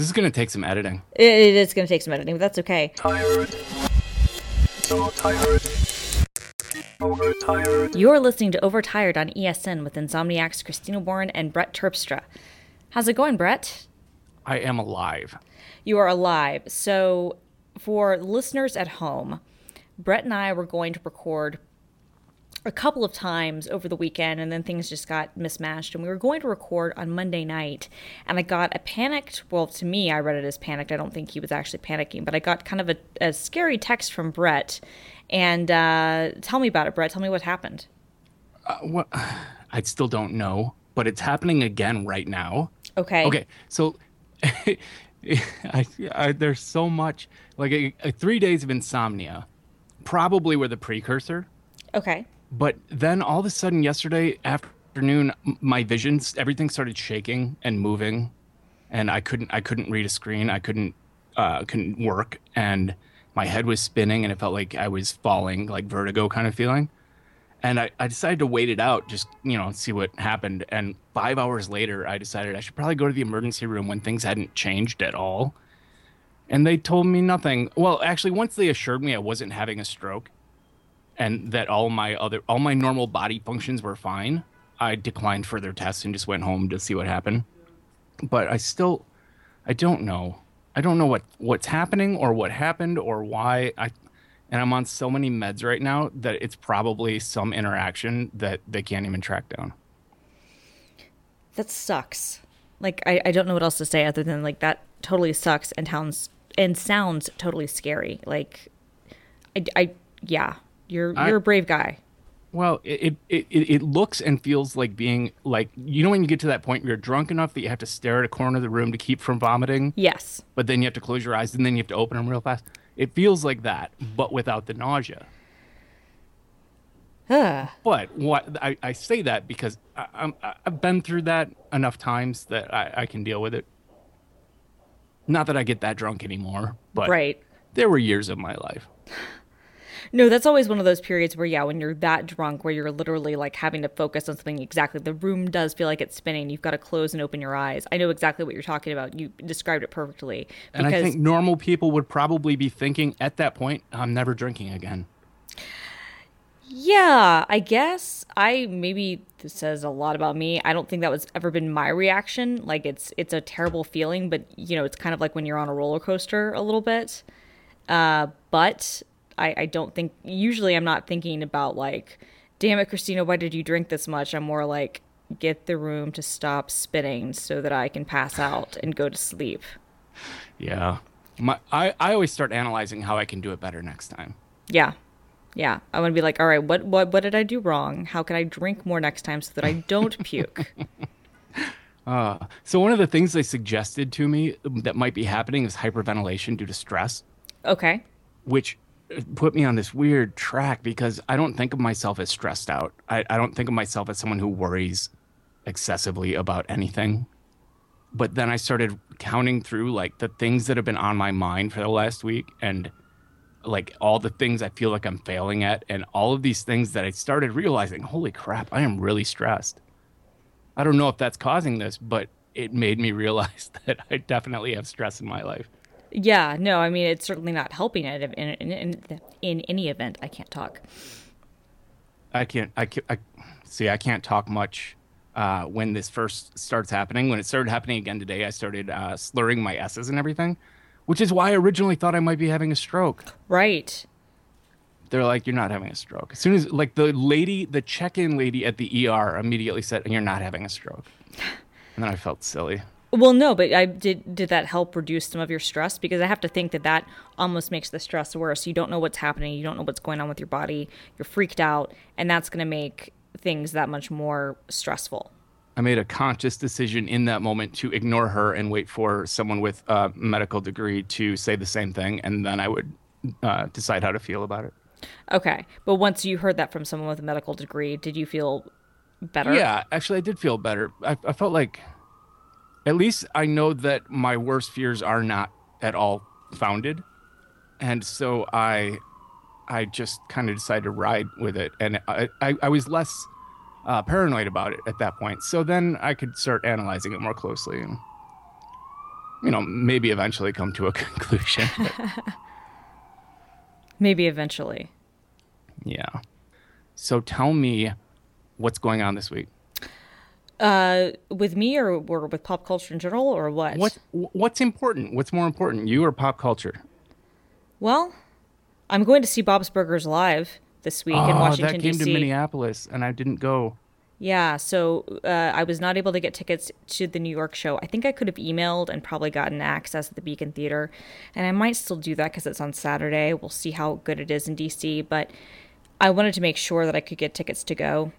This is gonna take some editing. It, it is going to take some editing, but that's okay. tired, so tired, overtired. You're listening to Overtired on ESN with Insomniacs Christina Warren and Brett Terpstra. How's it going, Brett? I am alive. You are alive. So, for listeners at home, Brett and I were going to record a couple of times over the weekend and then things just got mismatched and we were going to record on Monday night and I got a panicked well to me I read it as panicked I don't think he was actually panicking but I got kind of a, a scary text from Brett and uh, tell me about it Brett tell me what happened What? I still don't know, but it's happening again right now. okay Okay, so I, I, there's so much like a, a three days of insomnia, probably were the precursor. okay But then all of a sudden, yesterday afternoon, my visions, everything started shaking and moving, and I couldn't, I couldn't read a screen. I couldn't, uh, couldn't work, and my head was spinning, and it felt like I was falling, like vertigo kind of feeling. And I, I decided to wait it out, just you know, see what happened. And five hours later, I decided I should probably go to the emergency room when things hadn't changed at all. And they told me nothing. Well, actually, once they assured me I wasn't having a stroke, and that all my other all my normal body functions were fine i declined further tests and just went home to see what happened. But i still i don't know. I don't know what what's happening or what happened or why i and i'm on so many meds right now that it's probably some interaction that they can't even track down. That sucks. Like I, I don't know what else to say other than like that totally sucks and sounds and sounds totally scary. Like I, I yeah you're I- you're a brave guy well it, it it it looks and feels like being like you know when you get to that point where you're drunk enough that you have to stare at a corner of the room to keep from vomiting yes but then you have to close your eyes and then you have to open them real fast. It feels like that, but without the nausea. Ugh. But what I, I say that because I, I'm, I've been through that enough times that I, I can deal with it. Not that I get that drunk anymore, but right there were years of my life. No, that's always one of those periods where, yeah, when you're that drunk, where you're literally like having to focus on something exactly. The room does feel like it's spinning. You've got to close and open your eyes. I know exactly what you're talking about. You described it perfectly. And I think normal people would probably be thinking at that point, I'm never drinking again. yeah, I guess I maybe this says a lot about me. I don't think that was ever been my reaction. Like it's it's a terrible feeling, but you know, it's kind of like when you're on a roller coaster a little bit. Uh, but I, I don't think usually I'm not thinking about like, damn it, Christina, why did you drink this much? I'm more like, get the room to stop spinning so that I can pass out and go to sleep. Yeah. My, I, I always start analyzing how I can do it better next time. Yeah. Yeah. I want to be like, all right, what, what, what did I do wrong? How can I drink more next time so that I don't puke? Uh, so one of the things they suggested to me that might be happening is hyperventilation due to stress, Okay. which put me on this weird track because I don't think of myself as stressed out. I, I don't think of myself as someone who worries excessively about anything. But then I started counting through like the things that have been on my mind for the last week and like all the things I feel like I'm failing at and all of these things that I started realizing, holy crap, I am really stressed. I don't know if that's causing this, but it made me realize that I definitely have stress in my life. Yeah. No, I mean, it's certainly not helping it in, in, in, in any event. I can't talk. I can't. I, can't, I see. I can't talk much uh, when this first starts happening. When it started happening again today, I started uh, slurring my s's and everything, which is why I originally thought I might be having a stroke. Right. They're like, "You're not having a stroke." As soon as like the lady, the check-in lady at the ER immediately said, "You're not having a stroke," and then I felt silly. Well, no, but I did. Did that help reduce some of your stress? Because I have to think that that almost makes the stress worse. You don't know what's happening. You don't know what's going on with your body. You're freaked out, and that's going to make things that much more stressful. I made a conscious decision in that moment to ignore her and wait for someone with a medical degree to say the same thing, and then I would uh, decide how to feel about it. Okay, but once you heard that from someone with a medical degree, did you feel better? Yeah, actually, I did feel better. I, I felt like, at least I know that my worst fears are not at all founded, and so I, I just kind of decided to ride with it, and I, I, I was less uh, paranoid about it at that point. So then I could start analyzing it more closely. And you know, maybe eventually come to a conclusion. Maybe eventually. yeah. So tell me what's going on this week. Uh, with me or, or with pop culture in general or what? What what's important? What's more important, you or pop culture? Well, I'm going to see Bob's Burgers live this week in oh, Washington that came D.C. to Minneapolis, and I didn't go. Yeah, so uh, I was not able to get tickets to the New York show. I think I could have emailed and probably gotten access at the Beacon Theater, and I might still do that because it's on Saturday. We'll see how good it is in DC, but I wanted to make sure that I could get tickets to go.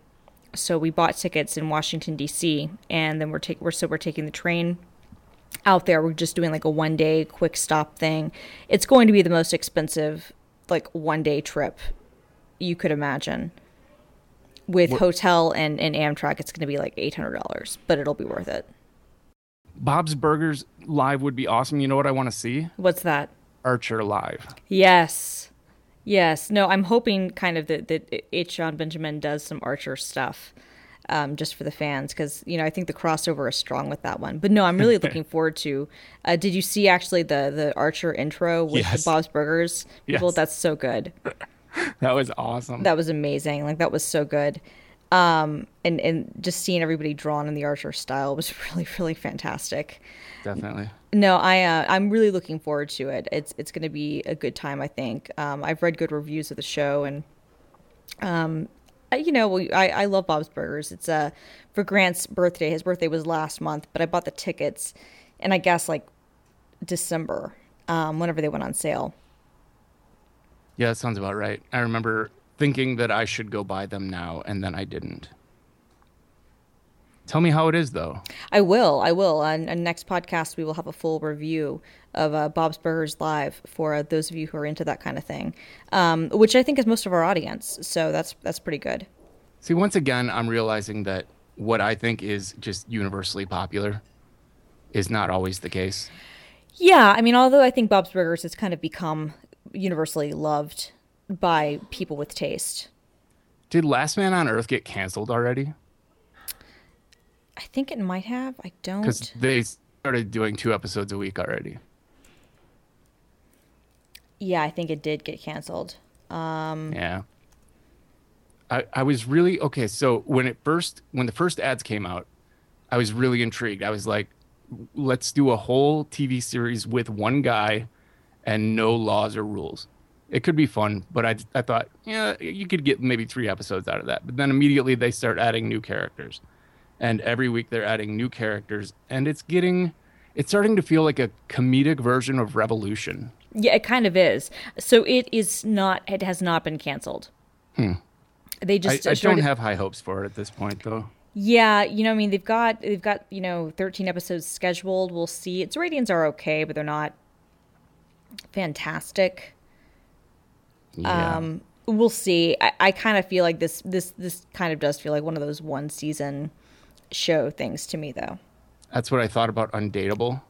So we bought tickets in Washington D.C. and then we're taking we're so we're taking the train out there. We're just doing like a one day quick stop thing. It's going to be the most expensive like one day trip you could imagine. With hotel and, and Amtrak, it's going to be like eight hundred dollars, but it'll be worth it. Bob's Burgers live would be awesome. You know what I want to see? What's that? Archer live. Yes, yes. No, I'm hoping kind of that that H. John Benjamin does some Archer stuff, um, just for the fans, because you know I think the crossover is strong with that one. But no, I'm really looking forward to. Uh, did you see actually the the Archer intro with Yes. the Bob's Burgers people? Yes. That's so good. That was awesome. That was amazing. Like that was so good. Um, and and just seeing everybody drawn in the Archer style was really really fantastic. Definitely. No, I uh, I'm really looking forward to it. It's it's going to be a good time. I think. Um, I've read good reviews of the show, and um, I- you know, I I love Bob's Burgers. It's uh for Grant's birthday. His birthday was last month, but I bought the tickets, and I guess like December, um, whenever they went on sale. Yeah, that sounds about right. I remember thinking that I should go buy them now, and then I didn't. Tell me how it is, though. I will. I will. On, on next podcast, we will have a full review of uh, Bob's Burgers Live for uh, those of you who are into that kind of thing, um, which I think is most of our audience. So that's that's pretty good. See, once again, I'm realizing that what I think is just universally popular is not always the case. Yeah, I mean, although I think Bob's Burgers has kind of become universally loved by people with taste. Did Last Man on Earth get canceled already? I think it might have. I don't. Because they started doing two episodes a week already. Yeah, I think it did get canceled. Um, yeah. I, I was really okay. So when it first when the first ads came out, I was really intrigued. I was like, let's do a whole TV series with one guy and no laws or rules. It could be fun, but I, I thought, yeah, you could get maybe three episodes out of that. But then immediately they start adding new characters. And every week they're adding new characters. And it's getting, it's starting to feel like a comedic version of Revolution. Yeah, it kind of is. So it is not. It has not been canceled. They just I don't have high hopes for it at this point, though. Yeah, you know, I mean, they've got they've got you know 13 episodes scheduled. We'll see. Its ratings are okay, but they're not fantastic. Yeah. Um, we'll see. I, I kind of feel like this this this kind of does feel like one of those one season show things to me, though. That's what I thought about Undateable,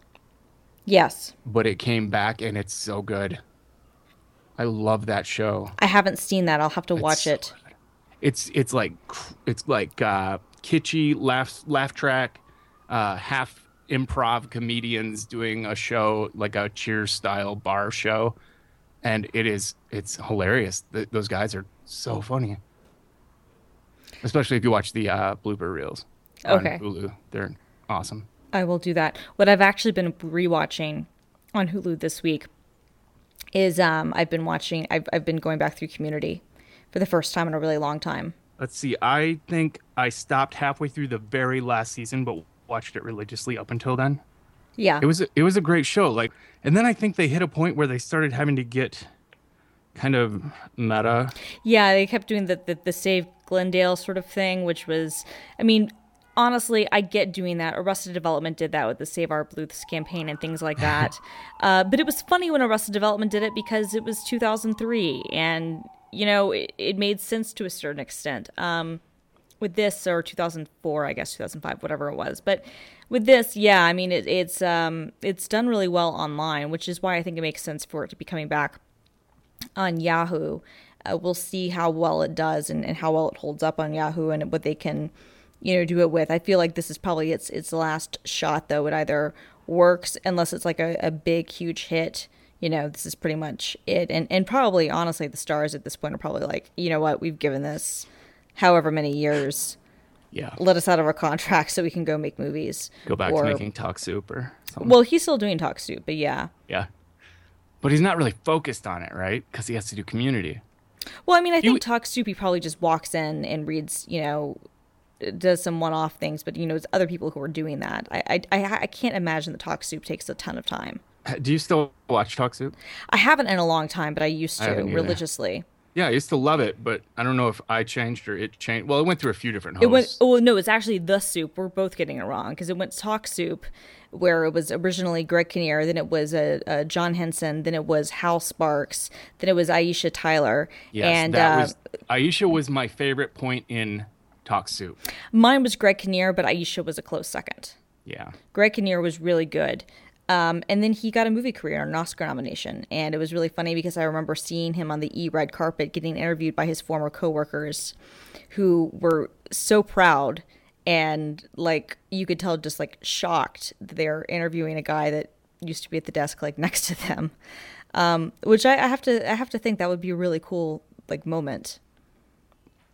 Yes, but it came back and it's so good. I love that show. I haven't seen that. I'll have to watch so it. It's it's like it's like uh, kitschy laugh laugh track, uh, half improv comedians doing a show like a Cheers style bar show, and it is it's hilarious. Th- those guys are so funny, especially if you watch the uh, blooper reels on Okay. Hulu. They're awesome. I will do that. What I've actually been rewatching on Hulu this week is um I've been watching. I've I've been going back through Community for the first time in a really long time. Let's see. I think I stopped halfway through the very last season, but watched it religiously up until then. Yeah. it was it was a great show like and then i think they hit a point where they started having to get kind of meta Yeah, they kept doing the, the the save Greendale sort of thing, which was, I mean, honestly, I get doing that. Arrested Development did that with the Save Our Bluths campaign and things like that. uh, but it was funny when Arrested Development did it because it was 2003, and you know, it, it made sense to a certain extent. Um, with this or 2004 i guess 2005 whatever it was but with this yeah i mean it, it's um it's done really well online which is why i think it makes sense for it to be coming back on Yahoo. Uh, we'll see how well it does and, and how well it holds up on Yahoo and what they can, you know, do it with. I feel like this is probably its its last shot though It either works unless it's like a, a big, huge hit. You know, this is pretty much it. And and probably honestly the stars at this point are probably like, you know what, we've given this however many years. Yeah. Let us out of our contract so we can go make movies. Go back Or- to making talk soup or something. Well, he's still doing Talk Soup, but yeah. yeah. But he's not really focused on it, right? Because he has to do community. Well, I mean, I think Talk Soup, he probably just walks in and reads, you know, does some one-off things, but you know, it's other people who are doing that. I, I, I, I can't imagine the Talk Soup takes a ton of time. Do you still watch talk soup? I haven't in a long time, but I used to haven't religiously. Yeah, I used to love it, but I don't know if I changed or it changed. Well, it went through a few different hosts. It went. Oh no, it's actually the soup. We're both getting it wrong because it went Talk Soup, where it was originally Greg Kinnear, then it was uh, uh, John Henson, then it was Hal Sparks, then it was Aisha Tyler, yes, and that uh, was Aisha was my favorite point in talk soup. mine was Greg Kinnear, but Aisha was a close second. Yeah. Greg Kinnear was really good. Um, and then he got a movie career and an Oscar nomination. And it was really funny because I remember seeing him on the E red carpet getting interviewed by his former coworkers who were so proud and like you could tell just like shocked they're interviewing a guy that used to be at the desk like next to them. Um, which I, I have to I have to think that would be a really cool like moment.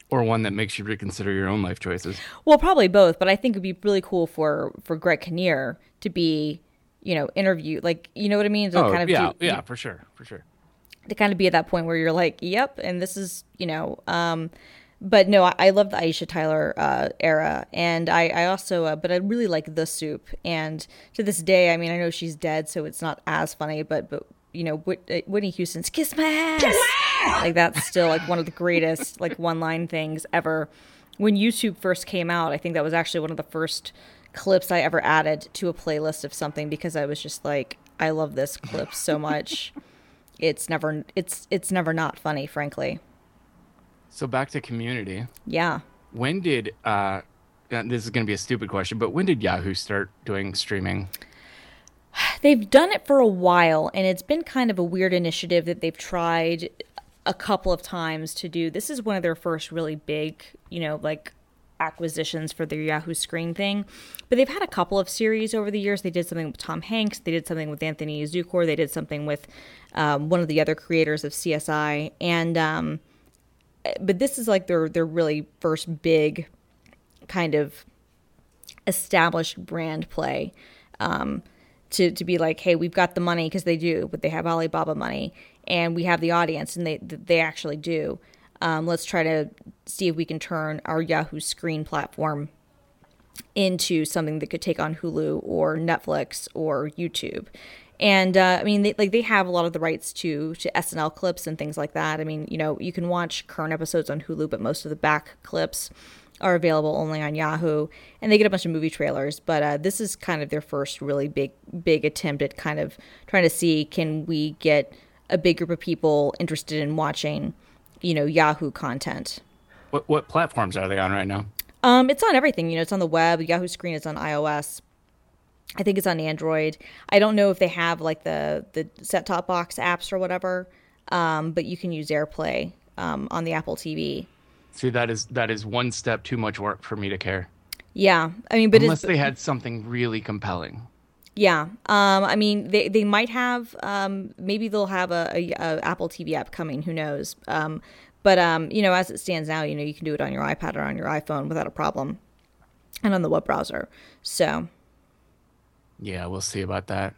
Or one that makes you reconsider your own life choices. Well, probably both, but I think it'd be really cool for for Greg Kinnear to be, you know, interviewed. Like, you know what I mean? To Oh, kind of yeah, do, yeah, for sure, for sure. to kind of be at that point where you're like, yep, and this is, you know, um, but no, I, I love the Aisha Tyler uh, era, and I, I also, uh, but I really like the soup, and to this day, I mean, I know she's dead, so it's not as funny, but but you know, Whit- uh, Whitney Houston's "Kiss My Ass," like that's still like one of the greatest like one line things ever. When YouTube first came out, I think that was actually one of the first clips I ever added to a playlist of something because I was just like, I love this clip so much it's never it's it's never not funny frankly So back to community. yeah When did uh this is going to be a stupid question, but when did Yahoo start doing streaming? they've done it for a while and it's been kind of a weird initiative that they've tried a couple of times to do this is one of their first really big you know like acquisitions for their yahoo screen thing. But they've had a couple of series over the years. They did something with tom hanks. They did something with anthony zuiker they did something with um, one of the other creators of csi and um, but this is like their their really first big kind of established brand play um, to to be like, hey, we've got the money because they do, but they have Alibaba money, and we have the audience, and they they actually do. Um, let's try to see if we can turn our Yahoo Screen platform into something that could take on Hulu or Netflix or YouTube. And uh, I mean, they, like they have a lot of the rights to to SNL clips and things like that. I mean, you know, you can watch current episodes on Hulu, but most of the back clips are available only on Yahoo, and they get a bunch of movie trailers. But uh, this is kind of their first really big big attempt at kind of trying to see can we get a big group of people interested in watching, you know, Yahoo content. What what platforms are they on right now? Um, it's on everything. You know, it's on the web. Yahoo Screen is on iOS. I think it's on Android. I don't know if they have like the the set top box apps or whatever, um, but you can use AirPlay um, on the Apple TV. See, that is that is one step too much work for me to care. Yeah, I mean, but Unless they had something really compelling. Yeah. Um, I mean, they they might have. Um, maybe they'll have a, a, a Apple TV app coming. Who knows? Um, but um, you know, as it stands now, you know, you can do it on your iPad or on your iPhone without a problem, and on the web browser. So Yeah, we'll see about that.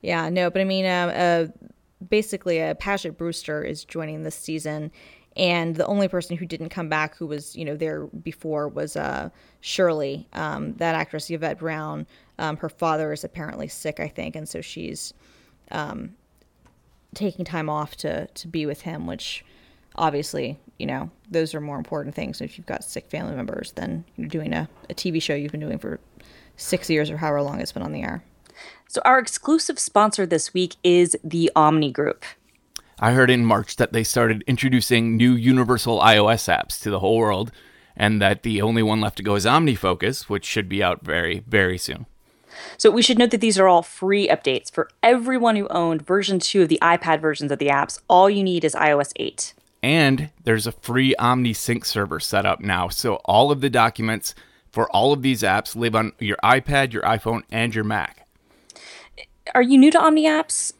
Yeah, no, but I mean, uh, uh, basically, uh, Paget Brewster is joining this season, and the only person who didn't come back, who was you know there before, was uh, Shirley, um, that actress Yvette Brown. Um, her father is apparently sick, I think, and so she's um, taking time off to to be with him, which obviously, you know, those are more important things. If you've got sick family members than you're doing a, a TV show you've been doing for six years or however long it's been on the air. So, our exclusive sponsor this week is the Omni Group. I heard in March that they started introducing new universal iOS apps to the whole world, and that the only one left to go is OmniFocus, which should be out very, very soon. So, we should note that these are all free updates for everyone who owned version 2 of the iPad versions of the apps. All you need is iOS 8. And there's a free OmniSync server set up now, so all of the documents for all of these apps live on your iPad, your iPhone, and your Mac. Are you new to Omni apps?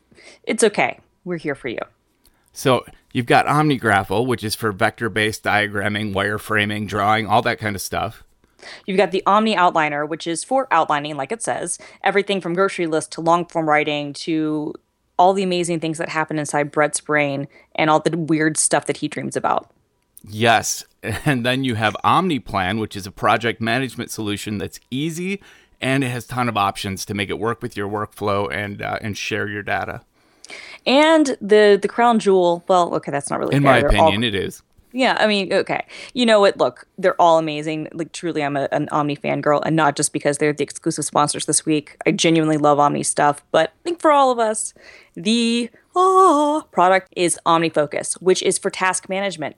It's okay. We're here for you. So you've got OmniGraffle, which is for vector-based diagramming, wireframing, drawing, all that kind of stuff. You've got the Omni Outliner, which is for outlining, like it says, everything from grocery list to long form writing to all the amazing things that happen inside Brett's brain and all the weird stuff that he dreams about. Yes. And then you have OmniPlan, which is a project management solution that's easy and it has a ton of options to make it work with your workflow and uh, and share your data. And the the crown jewel, well, okay, that's not really In fair. my opinion, all- it is. Yeah, I mean, okay. You know what? Look, they're all amazing. Like, truly, I'm a, an Omni fangirl, and not just because they're the exclusive sponsors this week. I genuinely love Omni stuff, but I think for all of us, the ah, product is OmniFocus, which is for task management.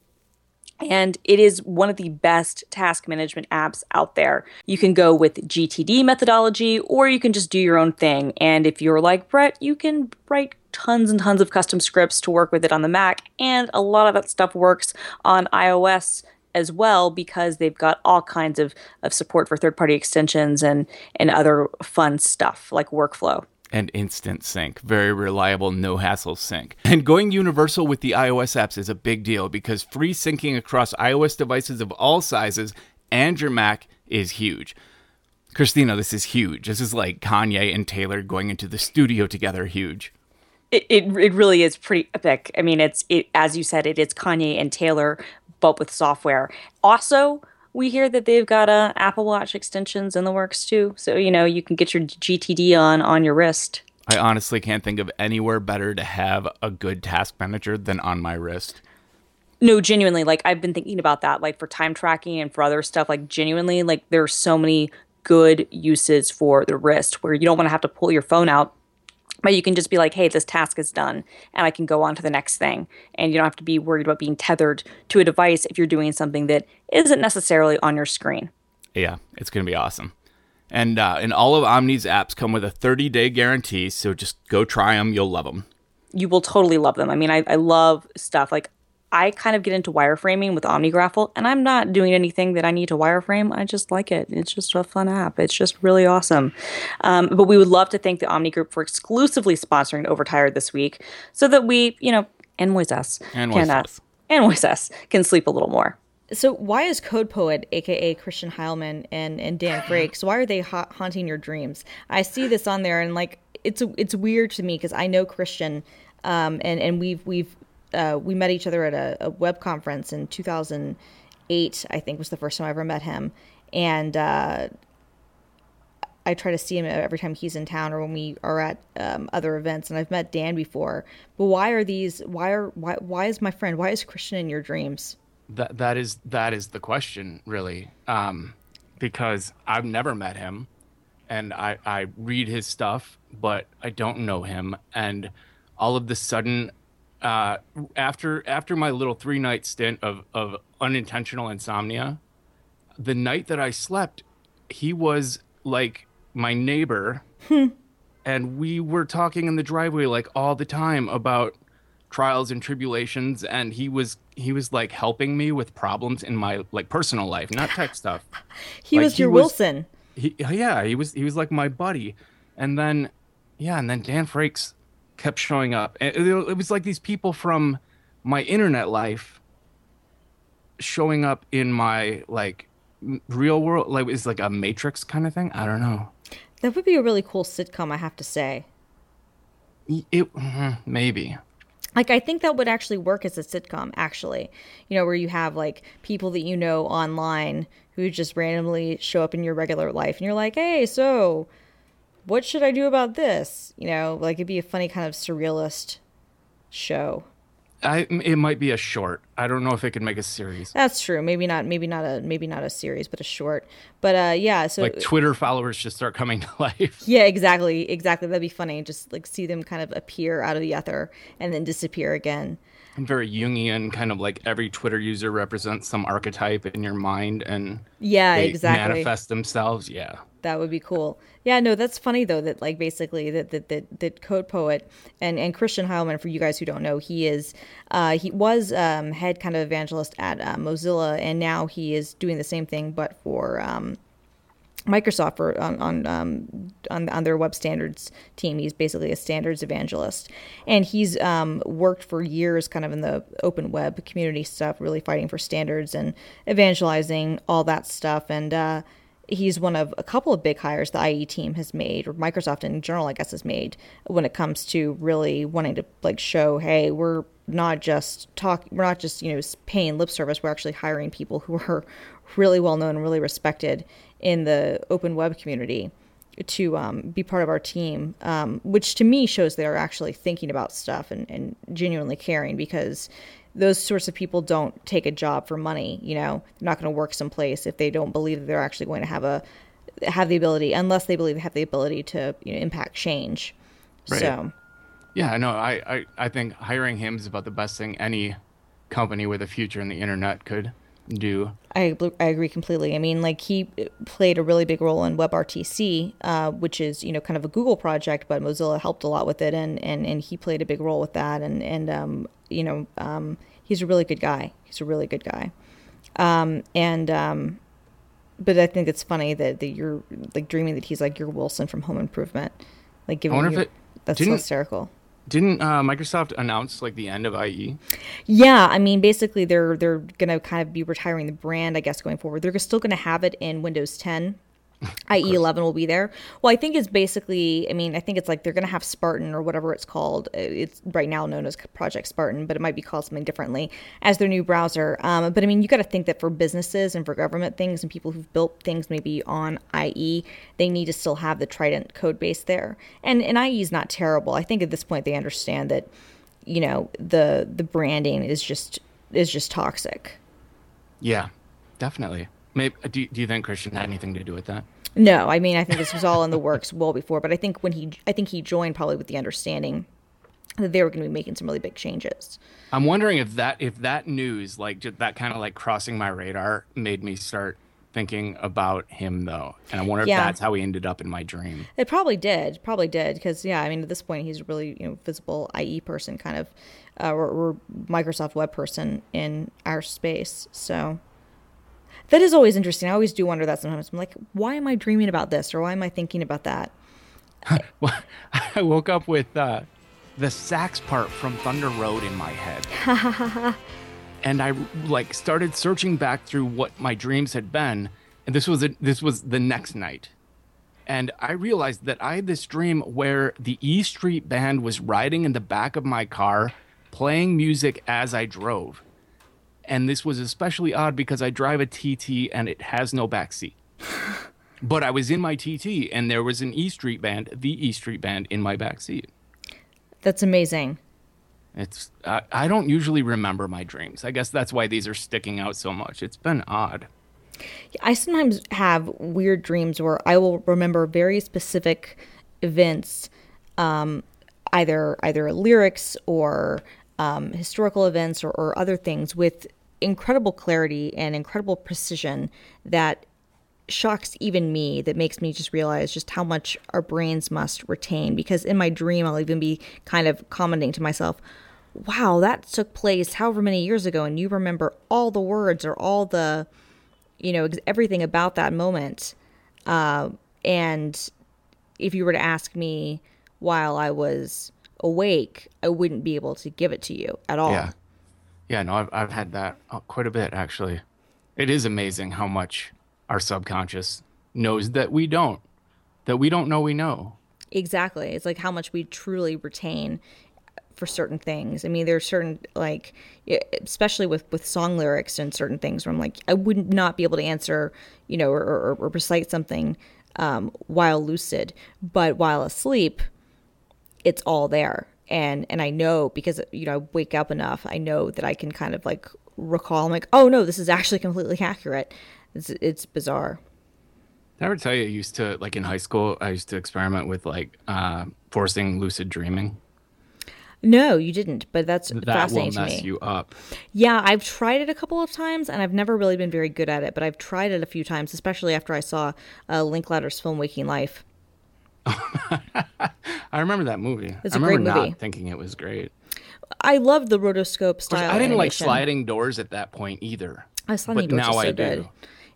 And it is one of the best task management apps out there. You can go with GTD methodology or you can just do your own thing. And if you're like Brett, you can write tons and tons of custom scripts to work with it on the Mac. And a lot of that stuff works on iOS as well because they've got all kinds of, of support for third party extensions and, and other fun stuff like workflow. and instant sync. Very reliable, no hassle sync. And going universal with the iOS apps is a big deal because free syncing across iOS devices of all sizes and your Mac is huge. Christina, this is huge. This is like Kanye and Taylor going into the studio together, huge. It, it, it really is pretty epic. I mean, it's it as you said, it is Kanye and Taylor, but with software. Also, we hear that they've got uh, Apple Watch extensions in the works too, so you know you can get your GTD on on your wrist. I honestly can't think of anywhere better to have a good task manager than on my wrist. No, genuinely, like I've been thinking about that, like for time tracking and for other stuff. Like genuinely, like there are so many good uses for the wrist where you don't want to have to pull your phone out but you can just be like, hey, this task is done, and I can go on to the next thing. And you don't have to be worried about being tethered to a device if you're doing something that isn't necessarily on your screen. Yeah, it's going to be awesome. And uh, and all of Omni's apps come with a 30 day guarantee, so just go try them. You'll love them. You will totally love them. I mean, I, I love stuff like I kind of get into wireframing with OmniGraffle, and I'm not doing anything that I need to wireframe. I just like it. It's just a fun app. It's just really awesome. Um, but we would love to thank the Omni Group for exclusively sponsoring Overtired this week, so that we, you know, and Voice Us And can, Voice uh, Us. and Voice Us can sleep a little more. So why is Code Poet, aka Christian Heilmann and and Dan Frakes, why are they ha- haunting your dreams? I see this on there and like it's it's weird to me because I know Christian, um, and and we've we've uh, we met each other at a, a web conference in 2008. I think was the first time I ever met him, and uh, I try to see him every time he's in town or when we are at um, other events. And I've met Dan before, but why are these? Why are why why is my friend? Why is Christian in your dreams? That that is that is the question, really, um, because I've never met him, and I I read his stuff, but I don't know him, and all of the sudden, uh, after after my little three night stint of of unintentional insomnia, the night that I slept, he was like my neighbor, and we were talking in the driveway like all the time about trials and tribulations. And he was he was like helping me with problems in my like personal life not tech stuff. He Like, was he your was- Wilson. he, yeah he was he was like my buddy. And then yeah and then dan frakes kept showing up and it, was like these people from my internet life showing up in my like real world like it's like a matrix kind of thing i don't know That would be a really cool sitcom, I have to say. it mhm, maybe Like I think that would actually work as a sitcom, actually. You know, where you have like people that you know online who just randomly show up in your regular life and you're like, "Hey, so what should I do about this?" You know, like it'd be a funny kind of surrealist show. I, it might be a short. I don't know if it could make a series. That's true. Maybe not maybe not a maybe not a series, but a short. But uh yeah, so Like Twitter followers just start coming to life. Yeah, exactly, exactly. That'd be funny. Just like see them kind of appear out of the ether and then disappear again. I'm very Jungian, kind of like every Twitter user represents some archetype in your mind and Yeah, they exactly. manifest themselves. Yeah. That would be cool. Yeah, no, that's funny though. That like basically that that that, that Code Poet and and Christian Heilmann, for you guys who don't know, he is uh, he was um, head kind of evangelist at uh, Mozilla, and now he is doing the same thing, but for um, Microsoft for on on, um, on on their web standards team. He's basically a standards evangelist, and he's um, worked for years, kind of in the open web community stuff, really fighting for standards and evangelizing all that stuff. And uh, he's one of a couple of big hires the IE team has made, or Microsoft in general, I guess, has made when it comes to really wanting to like show, hey, we're not just talk, we're not just you know paying lip service. We're actually hiring people who are really well known and really respected in the open web community to um, be part of our team, um, which to me shows they're actually thinking about stuff and, and genuinely caring because those sorts of people don't take a job for money. You know, they're not going to work someplace if they don't believe that they're actually going to have a have the ability, unless they believe they have the ability to you know, impact change. Right. So, Yeah, no, I, I, I think hiring him is about the best thing any company with a future in the internet could do. I, I agree completely. I mean, like he played a really big role in WebRTC, uh, which is you know kind of a Google project, but Mozilla helped a lot with it, and and, and he played a big role with that, and and um, you know um, he's a really good guy. He's a really good guy, um, and um, but I think it's funny that, that you're like dreaming that he's like your Wilson from Home Improvement, like giving wonder if it that's didn't- hysterical. Didn't uh, Microsoft announce like the end of? IE? Yeah, I mean, basically, they're they're gonna kind of be retiring the brand, I guess, going forward. They're still gonna have it in Windows 10. IE 11 will be there. Well, I think it's basically, I mean, I think it's like they're going to have Spartan or whatever it's called. Uh, It's right now known as Project Spartan, but it might be called something differently as their new browser. Um, but I mean, you got to think that for businesses and for government things and people who've built things maybe on IE, they need to still have the Trident code base there. And and IE is not terrible. I think at this point they understand that, you know, the the branding is just is just toxic. Yeah, definitely. Maybe do, do you think Christian had anything to do with that? No, I mean I think this was all in the works well before, but I think when he I think he joined probably with the understanding that they were going to be making some really big changes. I'm wondering if that if that news like that kind of like crossing my radar made me start thinking about him though, and I wonder Yeah. if that's how he ended up in my dream. It probably did, probably did, because yeah, I mean at this point he's a really you know visible IE person, kind of, uh, or, or Microsoft web person in our space. So that is always interesting. I always do wonder that sometimes. I'm like, why am I dreaming about this, or why am I thinking about that? Well, I woke up with uh, the sax part from Thunder Road in my head. and I like started searching back through what my dreams had been, and this was a, this was the next night. And I realized that I had this dream where the E Street band was riding in the back of my car playing music as I drove. And this was especially odd because I drive a TT and it has no back seat. But I was in my TT and there was an E Street band, the E Street band, in my back seat. That's amazing. It's I, I don't usually remember my dreams. I guess that's why these are sticking out so much. It's been odd. I sometimes have weird dreams where I will remember very specific events, um, either either lyrics or um, historical events or, or other things with incredible clarity and incredible precision that shocks even me that makes me just realize just how much our brains must retain. Because in my dream I'll even be kind of commenting to myself wow that took place however many years ago and you remember all the words or all the you know everything about that moment. Uh, and if you were to ask me while I was awake I wouldn't be able to give it to you at all. Yeah. Yeah, no, I've, I've had that uh, quite a bit, actually. It is amazing how much our subconscious knows that we don't, that we don't know we know. Exactly. It's like how much we truly retain for certain things. I mean, there's certain like, especially with with song lyrics and certain things where I'm like, I would not be able to answer, you know, or, or, or recite something um, while lucid, but while asleep, it's all there. And and I know because you know I wake up enough, I know that I can kind of like recall. I'm like, oh no, this is actually completely accurate. It's it's bizarre. Did I ever tell you I used to, like in high school, I used to experiment with like uh, forcing lucid dreaming? No, you didn't, but that's That will fascinating to mess me. you up. Yeah, I've tried it a couple of times and I've never really been very good at it, but I've tried it a few times, especially after I saw uh, Linklater's film Waking Life. I remember that movie. It's I a remember great movie. not thinking it was great. I love the rotoscope style. I didn't like sliding doors at that point either. I sliding but doors now so I good. do.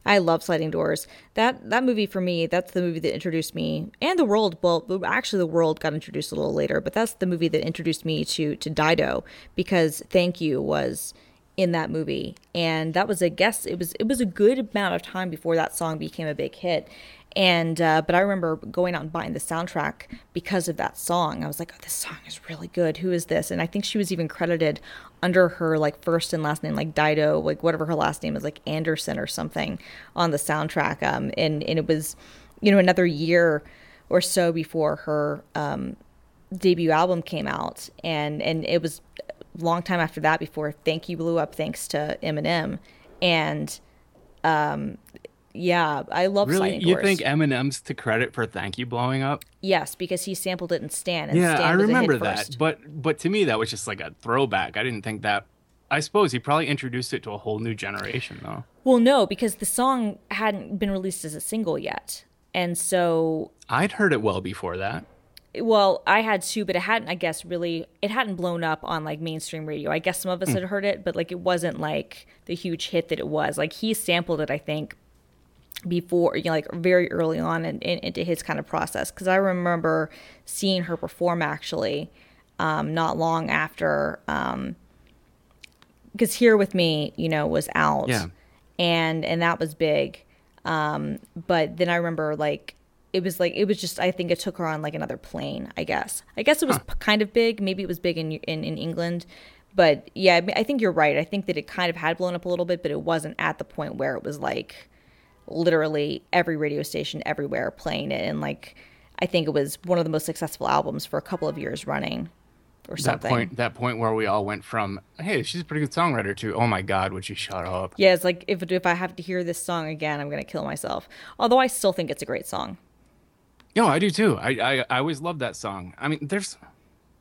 I love Sliding Doors. That that movie for me, that's the movie that introduced me and the world. Well, actually, the world got introduced a little later, but that's the movie that introduced me to to Dido because Thank You was in that movie, and that was a guess. It was it was a good amount of time before that song became a big hit, and uh, but I remember going out and buying the soundtrack because of that song. I was like, oh, this song is really good. Who is this? And I think she was even credited under her like first and last name, like Dido, like whatever her last name is, like Anderson or something on the soundtrack. Um, and and it was, you know, another year or so before her um, debut album came out, and and it was a long time after that before Thank You blew up, thanks to Eminem, and um yeah, I love Really, Sliding you Doors. think Eminem's to credit for "Thank You" blowing up? Yes, because he sampled it in Stan. And Yeah, Stan I was a hit remember that. first. But but to me, that was just like a throwback. I didn't think that. I suppose he probably introduced it to a whole new generation, though. Well, no, because the song hadn't been released as a single yet, and so I'd heard it well before that. well, I had too, but it hadn't. I guess really, it hadn't blown up on like mainstream radio. I guess some of us Hmm. had heard it, but like it wasn't like the huge hit that it was. Like he sampled it, I think, before you know, like very early on in, in, into his kind of process. Because I remember seeing her perform actually, um, not long after. Um, because here with me, you know, was out, Yeah. and and that was big. Um, but then I remember like it was like it was just I think it took her on like another plane. I guess I guess it was p- kind of big. Maybe it was big in in, in England. But yeah, I mean, I think you're right. I think that it kind of had blown up a little bit, but it wasn't at the point where it was like literally every radio station everywhere playing it. And like, I think it was one of the most successful albums for a couple of years running or something. That point, that point where we all went from, "Hey, she's a pretty good songwriter," to, "Oh my God, would you shut up?" Yeah, it's like if if I have to hear this song again, I'm gonna kill myself. Although I still think it's a great song. No, I do too. I, I I always love that song. I mean, there's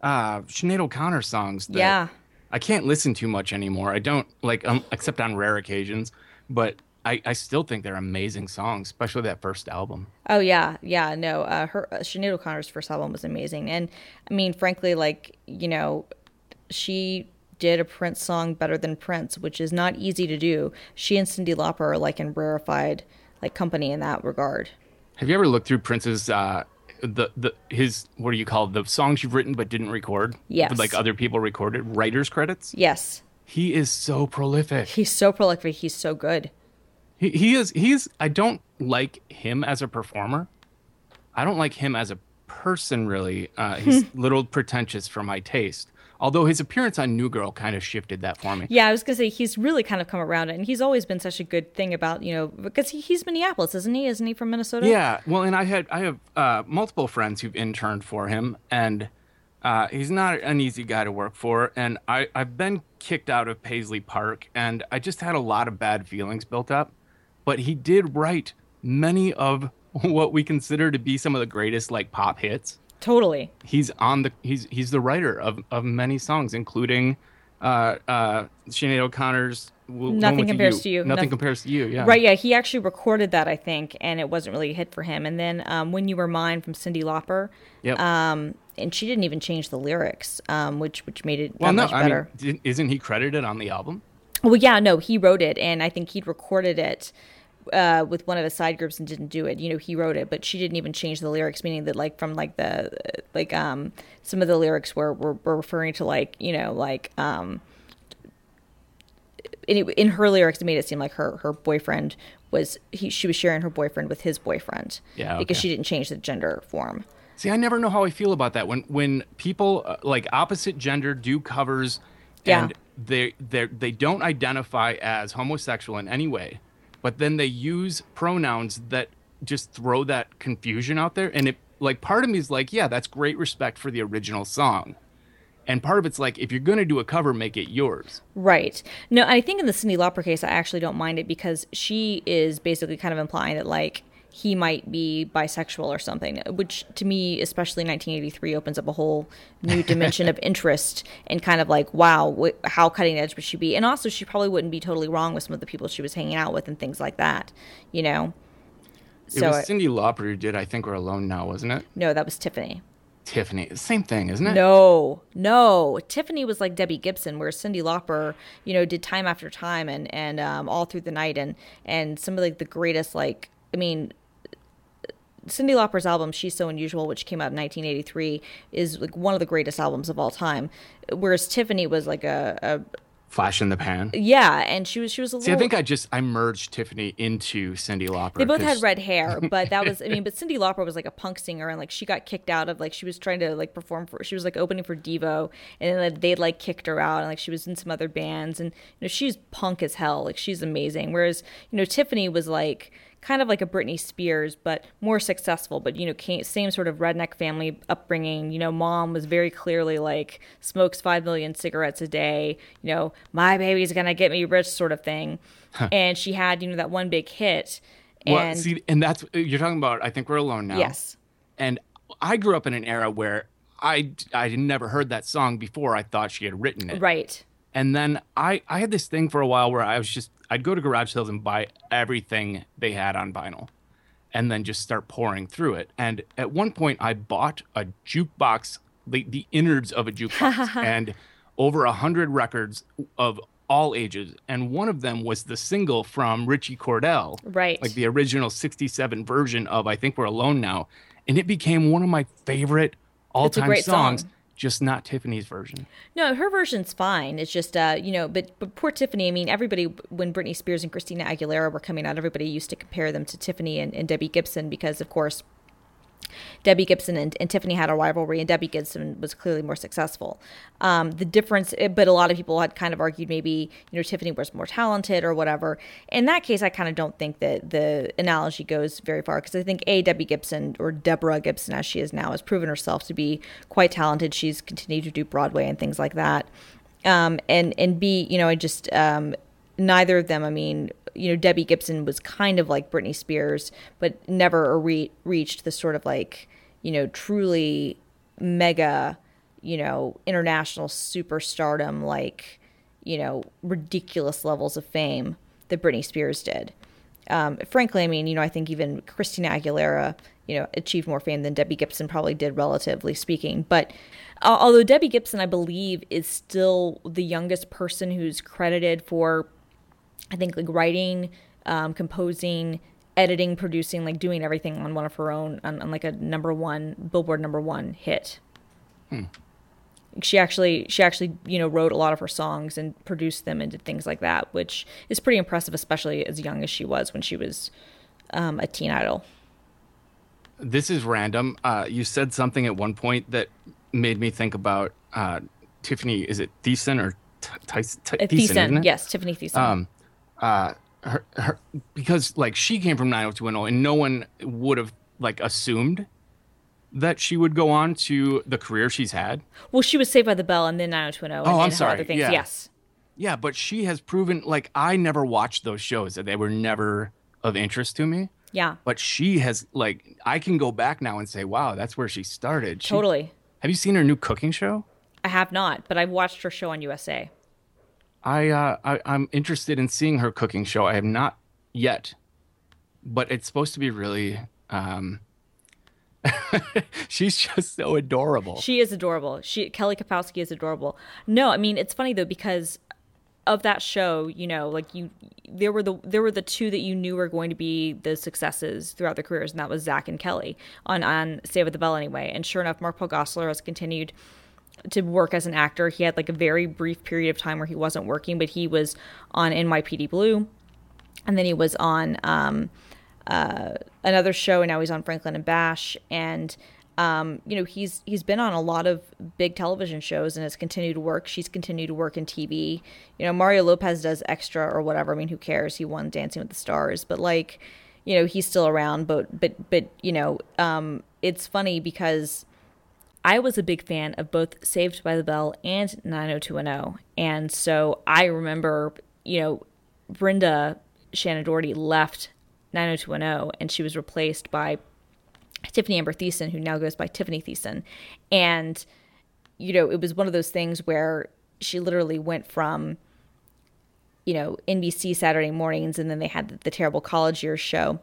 uh Sinead O'Connor songs that Yeah. I can't listen to much anymore. I don't like um, except on rare occasions, but I, I still think they're amazing songs, especially that first album. Oh yeah, yeah. No, uh, her uh, Sinead O'Connor's first album was amazing, and I mean, frankly, like you know, she did a Prince song better than Prince, which is not easy to do. She and Cyndi Lauper are like in rarefied like company in that regard. Have you ever looked through Prince's uh the the his what do you call it? the songs you've written but didn't record? Yes. Like other people recorded, writers credits. Yes, He is so prolific. he's so prolific. He's so good. He, he is he's I don't like him as a performer. I don't like him as a person really. Uh, he's a little pretentious for my taste. Although his appearance on New Girl kind of shifted that for me. Yeah, I was gonna say he's really kind of come around it, and he's always been such a good thing about you know because he, he's Minneapolis, isn't he? Isn't he from Minnesota? Yeah, well, and I had I have uh, multiple friends who've interned for him, and uh, he's not an easy guy to work for. And I I've been kicked out of Paisley Park, and I just had a lot of bad feelings built up. But he did write many of what we consider to be some of the greatest like pop hits. totally. He's on the he's he's the writer of of many songs, including uh, uh, Sinead O'Connor's Nothing Compares to You. Nothing Nothing- compares to you. Yeah. Right, yeah, he actually recorded that, I think, and it wasn't really a hit for him. And then um, When You Were Mine from Cyndi Lauper, Yep. um, and she didn't even change the lyrics, um, which which made it that well, no, much I better. mean, di- isn't he credited on the album? Well, yeah, no, he wrote it, and I think he'd recorded it uh, with one of his side groups and didn't do it. You know, he wrote it, but she didn't even change the lyrics, meaning that like from like the like um some of the lyrics were were, were referring to like you know like um in, in her lyrics it made it seem like her her boyfriend was he she was sharing her boyfriend with his boyfriend Yeah, because she didn't change the gender form. See, I never know how I feel about that. When when people uh, like opposite gender do covers Yeah. and they they they don't identify as homosexual in any way, but then they use pronouns that just throw that confusion out there and it like part of me is like, yeah, that's great respect for the original song. And part of it's like if you're going to do a cover, make it yours. Right. No, I think in the Cyndi Lauper case, I actually don't mind it because she is basically kind of implying that like he might be bisexual or something, which to me, especially 1983, opens up a whole new dimension of interest and kind of like, wow, wh- how cutting edge would she be? And also, she probably wouldn't be totally wrong with some of the people she was hanging out with and things like that, you know. It So was I- Cyndi Lauper who did I think we're alone now, wasn't it? no, that was Tiffany. Tiffany. Same thing, isn't it? No, no. Tiffany was like Debbie Gibson, where Cyndi Lauper, you know, did time after time and and um, all through the night, and and some of like the greatest, like I mean, Cyndi Lauper's album "She's So Unusual," which came out in 1983, is like one of the greatest albums of all time. Whereas Tiffany was like a, a Flash in the pan. yeah, and she was she was a See, I think I just I merged Tiffany into Cyndi Lauper. They both 'cause- had red hair, but that was I mean, but Cyndi Lauper was like a punk singer and like she got kicked out of like she was trying to like perform for she was like opening for Devo and then they like kicked her out and like she was in some other bands and you know she's punk as hell like she's amazing whereas you know Tiffany was like kind of like a Britney Spears but more successful but you know came, same sort of redneck family upbringing you know mom was very clearly like smokes 5 million cigarettes a day you know my baby's going to get me rich sort of thing and she had you know that one big hit Well, and see, and that's you're talking about. I think we're alone now. Yes. And I grew up in an era where I I never heard that song before. I thought she had written it. Right. And then I I had this thing for a while where I was just I'd go to garage sales and buy everything they had on vinyl, and then just start pouring through it. And at one point, I bought a jukebox, the the innards of a jukebox, and over a hundred records of all ages. And one of them was the single from Ritchie Cordell, Right. Like the original '67 version of "I Think We're Alone Now," and it became one of my favorite all-time songs. song. Just not Tiffany's version. No, her version's fine. It's just, uh, you know, but but poor Tiffany. I mean, everybody when Britney Spears and Christina Aguilera were coming out, everybody used to compare them to Tiffany and, and Debbie Gibson because, of course, Debbie Gibson and, and Tiffany had a rivalry, and Debbie Gibson was clearly more successful. Um, the difference, eh, but a lot of people had kind of argued maybe you know Tiffany was more talented or whatever. In that case, I kind of don't think that the analogy goes very far because I think a Debbie Gibson or Deborah Gibson, as she is now, has proven herself to be quite talented. She's continued to do Broadway and things like that. Um, and and B, you know, I just um, neither of them. I mean, you know, Debbie Gibson was kind of like Britney Spears, but never re- reached the sort of like you know truly mega, you know, international superstardom like you know ridiculous levels of fame that Britney Spears did. Um, frankly, I mean, you know, I think even Christina Aguilera, you know, achieved more fame than Debbie Gibson probably did, relatively speaking. But uh, although Debbie Gibson, I believe, is still the youngest person who's credited for, I think, like writing, um, composing, editing, producing, like doing everything on one of her own, on, on like a number one Billboard number one hit. She actually, she actually, you know, wrote a lot of her songs and produced them and did things like that, which is pretty impressive, especially as young as she was when she was um, a teen idol. This is random. Uh, you said something at one point that made me think about uh, Tiffany. Is it Thiessen or T- Tyson? T- Uh, Thiessen, isn't it? yes, Tiffany Thiessen. Um, uh, her, her, because like she came from 90210 and no one would have like assumed that she would go on to the career she's had. well, she was Saved by the Bell and then 90210 and Oh, I'm then sorry, other things. yeah. Yes. Yeah, but she has proven like I never watched those shows. that They were never of interest to me. Yeah. But she has like I can go back now and say, wow, that's where she started. She- Totally. Have you seen her new cooking show? I have not, but I've watched her show on USA. I, uh, I I'm interested in seeing her cooking show. I have not yet, but it's supposed to be really. Um, she's just so adorable. She is adorable. She Kelly Kapowski is adorable. No, I mean it's funny though because of that show, you know, like you there were the there were the two that you knew were going to be the successes throughout their careers, and that was Zach and Kelly on on Save the Bell anyway. And sure enough, Mark Paul Gosselaar has continued to work as an actor. He had like a very brief period of time where he wasn't working, but he was on NYPD Blue, and then he was on um, uh, another show, and now he's on Franklin and Bash, and um, you know he's he's been on a lot of big television shows and has continued to work. She's continued to work in TV. You know, Mario Lopez does extra or whatever. I mean, who cares? He won Dancing with the Stars, but like, you know, he's still around. But but but you know, um, it's funny because. I was a big fan of both Saved by the Bell and 90210. And so I remember, you know, Brenda Shannon Doherty left 90210 and she was replaced by Tiffany Amber Thiessen, who now goes by Tiffany Thiessen. And, you know, it was one of those things where she literally went from, you know, NBC Saturday mornings and then they had the, the terrible college years show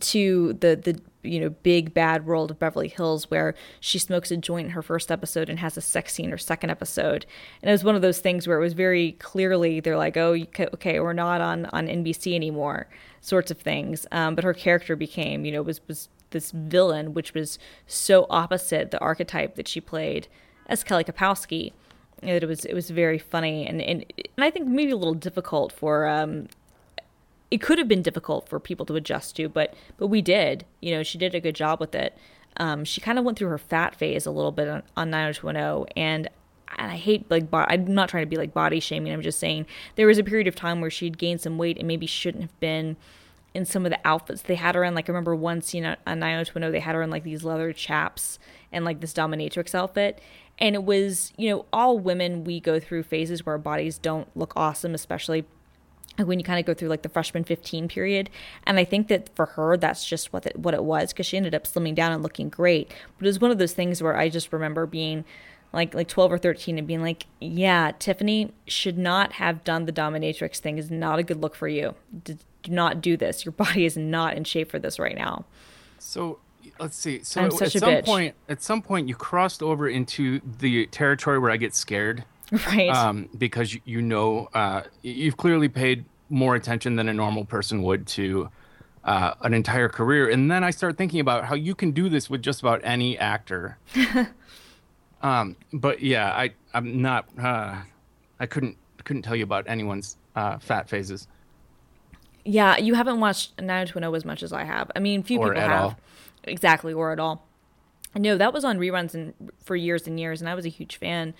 to the the you know big bad world of Beverly Hills where she smokes a joint in her first episode and has a sex scene in her second episode. And it was one of those things where it was very clearly they're like oh okay we're not on on NBC anymore sorts of things. Um, but her character became you know was was this villain which was so opposite the archetype that she played as Kelly Kapowski that it was it was very funny and and, and I think maybe a little difficult for um, it could have been difficult for people to adjust to, but but we did. You know, she did a good job with it. Um, she kind of went through her fat phase a little bit on, on 90210, and and I hate like bo- I'm not trying to be like body shaming. I'm just saying there was a period of time where she'd gained some weight and maybe shouldn't have been in some of the outfits they had her in. Like I remember one scene on 90210, they had her in like these leather chaps and like this dominatrix outfit. And it was, you know, all women we go through phases where our bodies don't look awesome, especially when you kind of go through like the freshman 15 period and i think that for her that's just what it, what it was because she ended up slimming down and looking great. But it was one of those things where i just remember being like like 12 or 13 and being like yeah tiffany should not have done the dominatrix thing. Is not a good look for you. Do, do not do this. Your body is not in shape for this right now. So let's see. So at some bitch. point at some point you crossed over into the territory where i get scared right um, because you, know uh, you've clearly paid more attention than a normal person would to uh, an entire career. And then I start thinking about how you can do this with just about any actor. um, but yeah, I I'm not. Uh, I couldn't couldn't tell you about anyone's uh, fat phases. Yeah, you haven't watched 90210 as much as I have. I mean, few Or people have. all. Exactly, or at all. No, that was on reruns and for years and years, and I was a huge fan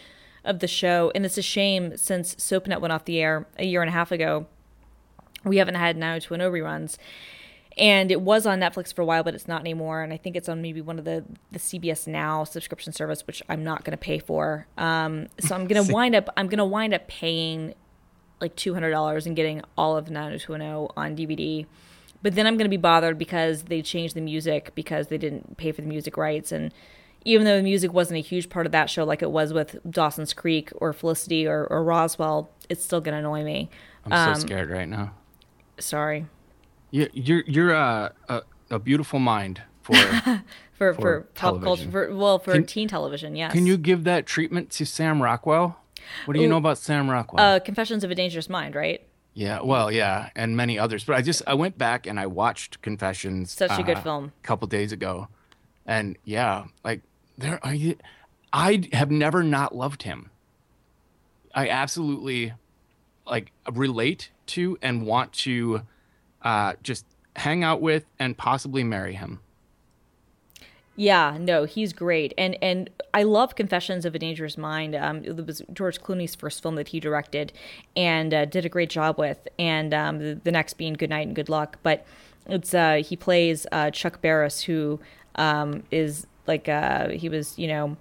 of the show. And it's a shame since SoapNet went off the air a year and a half ago, we haven't had 90210 reruns. And it was on Netflix for a while, but it's not anymore. And I think it's on maybe one of the, the CBS Now subscription service, which I'm not going to pay for. Um, so I'm going to wind up I'm going to wind up paying like two hundred dollars and getting all of 90210 on DVD. But then I'm going to be bothered because they changed the music because they didn't pay for the music rights. And even though the music wasn't a huge part of that show, like it was with Dawson's Creek or Felicity or, or Roswell, it's still going to annoy me. I'm Um, so scared right now. Sorry You, you're you're a, a a beautiful mind for. for for, For pop culture. television. For, well, for Can- teen television, yes. Can you give that treatment to Sam Rockwell? What do you Ooh. know about Sam Rockwell? Uh, Confessions of a Dangerous Mind, right? Yeah, well, yeah, and many others. But I just I went back and I watched Confessions. Such a good uh, film. A couple days ago, and yeah, like there you- I have never not loved him. I absolutely like relate to and want to uh, just hang out with and possibly marry him. Yeah, no, he's great, and and I love Confessions of a Dangerous Mind. Um, it was George Clooney's first film that he directed, and uh, did a great job with. And um, the, the next being Good Night and Good Luck, but it's uh, he plays uh, Chuck Barris, who um, is like uh, he was you know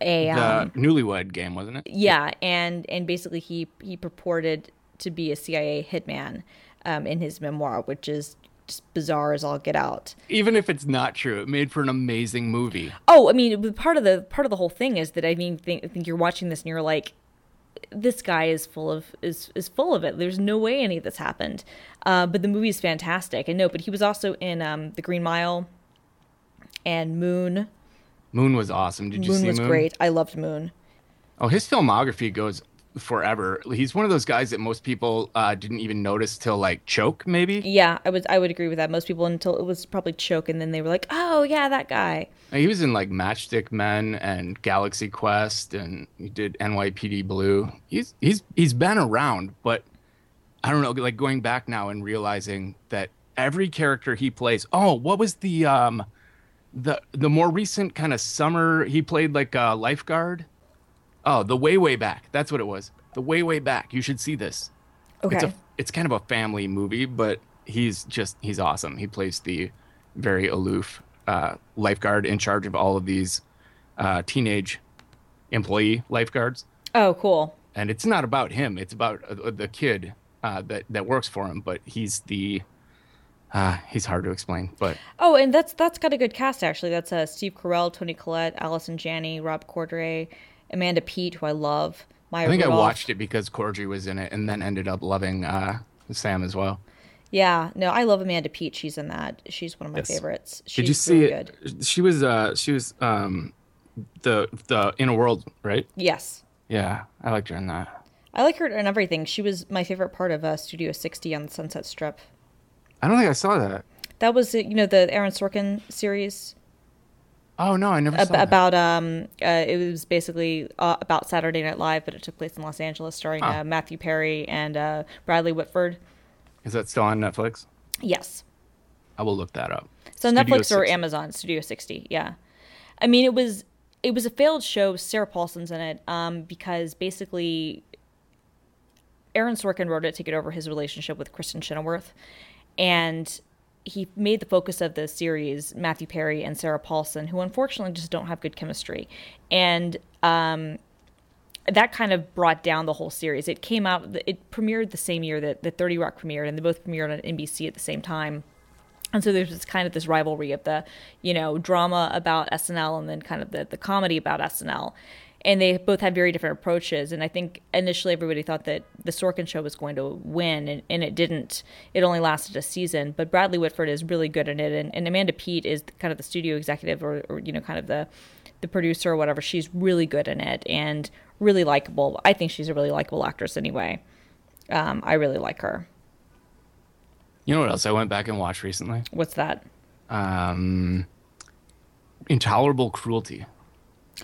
a um, newlywed game, wasn't it? yeah, and and basically he he purported to be a CIA hitman um, in his memoir, which is just bizarre as all get out. Even if it's not true, it made for an amazing movie. Oh, I mean, part of the part of the whole thing is that I mean, think, I think you're watching this and you're like, this guy is full of is is full of it. There's no way any of this happened. Uh, but the movie is fantastic. And no, but he was also in um, the Green Mile and Moon. Moon was awesome. Did you Moon see was Moon? Was great. I loved Moon. Oh, his filmography goes forever. He's one of those guys that most people uh, didn't even notice till like Choke, maybe. Yeah, I would I would agree with that. Most people until it was probably Choke, and then they were like, oh yeah, that guy. He was in like Matchstick Men and Galaxy Quest, and he did NYPD Blue. He's he's he's been around, but I don't know. Like going back now and realizing that every character he plays. Oh, what was the um, the the more recent kind of summer? He played like a lifeguard. Oh, the way way back. That's what it was. The way way back. You should see this. Okay. It's a it's kind of a family movie, but he's just he's awesome. He plays the very aloof uh, lifeguard in charge of all of these uh, teenage employee lifeguards, oh, cool. and it's not about him. It's about uh, the kid uh, that that works for him. But he's the uh, he's hard to explain. But Oh, and that's that's got a good cast actually. That's uh, Steve Carell, Toni Collette, Allison Janney, Rob Corddry, Amanda Peet, who I love. Maya I think I watched it because Corgi was in it, and then ended up loving uh, Sam as well. Yeah, no, I love Amanda Peet. She's in that. She's one of my Yes. favorites. She's Did you see really it? good. She was uh she was um the the in a world right? Yes. Yeah, I liked her in that. I like her in everything. She was my favorite part of uh, Studio 60 on the Sunset Strip. I don't think I saw that. That was, you know, the Aaron Sorkin series Oh no, I never ab- saw that. about um uh, it was basically uh, about Saturday Night Live, but it took place in Los Angeles, starring Ah. uh, Matthew Perry and uh, Bradley Whitford. Is that still on Netflix? Yes. I will look that up. So Studio Netflix or Amazon Studio 60. Yeah. I mean, it was it was a failed show. Sarah Paulson's in it um, because basically Aaron Sorkin wrote it to get over his relationship with Kristin Chenoweth, and he made the focus of the series Matthew Perry and Sarah Paulson, who unfortunately just don't have good chemistry, and um, that kind of brought down the whole series. It came out, it premiered the same year that the Thirty Rock premiered, and they both premiered on NBC at the same time. And so there's this kind of this rivalry of the, you know, drama about SNL and then kind of the, the comedy about SNL. And they both had very different approaches. And I think initially everybody thought that the Sorkin show was going to win, and, and it didn't. It only lasted a season. But Bradley Whitford is really good in it. And, and Amanda Peet is kind of the studio executive or, or, you know, kind of the, the producer or whatever. She's really good in it and really likable. I think she's a really likable actress anyway. Um, I really like her. You know what else I went back and watched recently? What's that? Um, Intolerable Cruelty.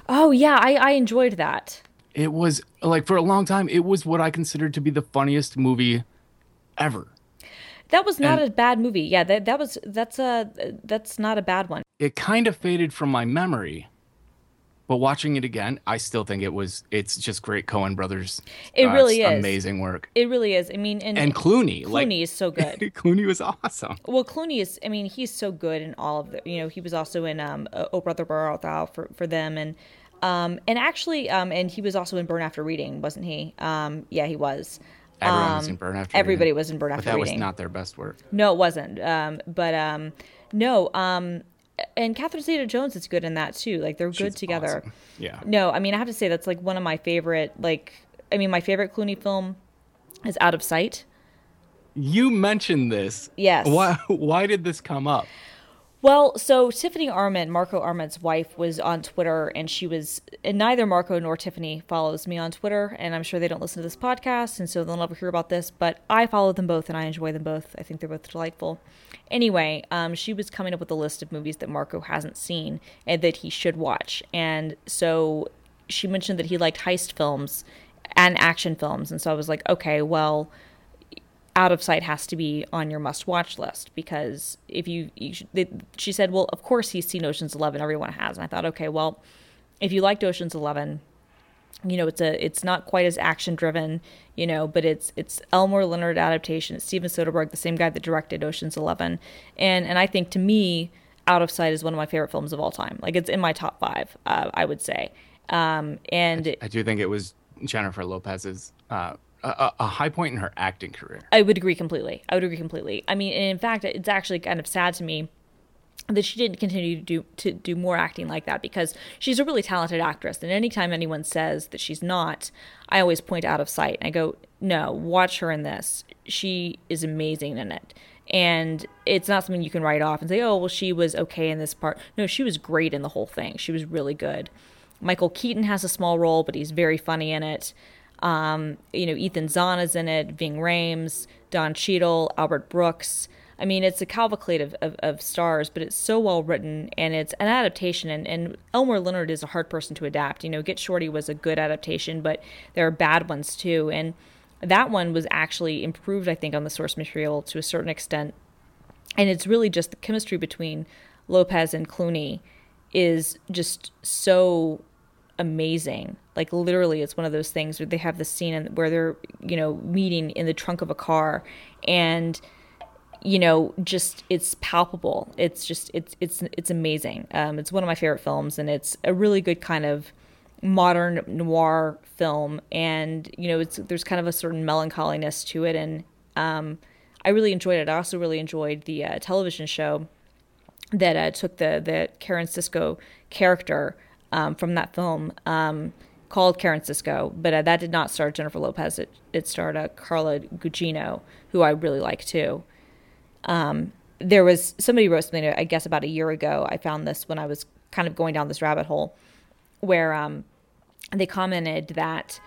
Oh, yeah, I, I enjoyed that. It was like for a long time, it was what I considered to be the funniest movie ever. That was not And- a bad movie. Yeah, that that was that's a that's not a bad one. It kind of faded from my memory, but watching it again, I still think it was. It's just great Coen brothers. It uh, really is. amazing work. It really is. I mean, and, And Clooney, Clooney like is so good. Clooney was awesome. well, Clooney is. I mean, he's so good in all of the. You know, he was also in um, Oh Brother Where Art Thou for for them, and um, and actually, um, and he was also in Burn After Reading, wasn't he? Um, yeah, he was. Everyone was Um, in Burn After Everybody Reading. was in Burn But After that was not their best work. No, it wasn't. Um, but um, no. Um, and Catherine Zeta-Jones is good in that too. Like they're good She's together. awesome. Yeah. No, I mean I have to say that's like one of my favorite. Like, I mean my favorite Clooney film is Out of Sight. You mentioned this. Yes. Why? Why did this come up? Well, so Tiffany Arment, Marco Arment's wife, was on Twitter, and she was. And neither Marco nor Tiffany follows me on Twitter, and I'm sure they don't listen to this podcast, and so they'll never hear about this. But I follow them both, and I enjoy them both. I think they're both delightful. Anyway, um, she was coming up with a list of movies that Marco hasn't seen and that he should watch, and so she mentioned that he liked heist films and action films, and so I was like, okay, well out of sight has to be on your must watch list because if you, you they, she said well of course he's seen oceans 11 everyone has. And i thought okay well if you liked oceans 11 you know it's a it's not quite as action driven you know but it's it's elmore leonard adaptation it's steven soderbergh the same guy that directed oceans 11 and and i think to me out of sight is one of my favorite films of all time. Like it's in my top five uh, i would say. Um and I do think it was Jennifer Lopez's uh, a- a, high point in her acting career. I would agree completely. I would agree completely. I mean, in fact, it's actually kind of sad to me that she didn't continue to do to do more acting like that because she's a really talented actress. And anytime anyone says that she's not, I always point out of sight. And I go, "No, watch her in this. She is amazing in it." And it's not something you can write off and say, "Oh, well, she was okay in this part." No, she was great in the whole thing. She was really good. Michael Keaton has a small role, but he's very funny in it. Um, you know, Ethan Zahn is in it, Ving Rhames, Don Cheadle, Albert Brooks. I mean, it's a cavalcade of, of, of stars, but it's so well written and it's an adaptation. And, and Elmore Leonard is a hard person to adapt. You know, Get Shorty was a good adaptation, but there are bad ones too. And that one was actually improved, I think, on the source material to a certain extent. And it's really just the chemistry between Lopez and Clooney is just so amazing. Like literally, it's one of those things where they have the scene where they're you know meeting in the trunk of a car, and you know just it's palpable. It's just it's it's it's amazing. Um, it's one of my favorite films, and it's a really good kind of modern noir film, and you know it's there's kind of a certain melancholiness to it, and um, I really enjoyed it. I also really enjoyed the uh, television show that uh, took the the Karen Sisco character um, from that film um, called Karen Sisco, but uh, that did not star Jennifer Lopez. It it starred uh, Carla Gugino, who I really like too. Um, there was somebody wrote something, I guess, about a year ago. I found this when I was kind of going down this rabbit hole, where um, they commented that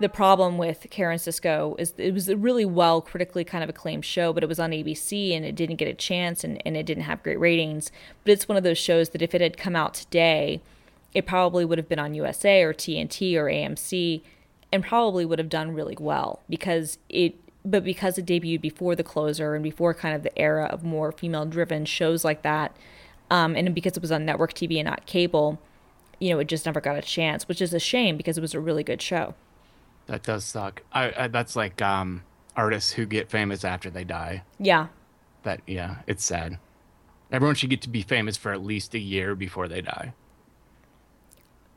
the problem with Karen Sisco is it was a really well critically kind of acclaimed show, but it was on ABC and it didn't get a chance and, and it didn't have great ratings. But it's one of those shows that if it had come out today, it probably would have been on USA or TNT or AMC and probably would have done really well because it but because it debuted before the closer and before kind of the era of more female driven shows like that um, and because it was on network tv and not cable you know it just never got a chance which is a shame because it was a really good show That does suck. I, I that's like um artists who get famous after they die. yeah That yeah, it's sad. Everyone should get to be famous for at least a year before they die.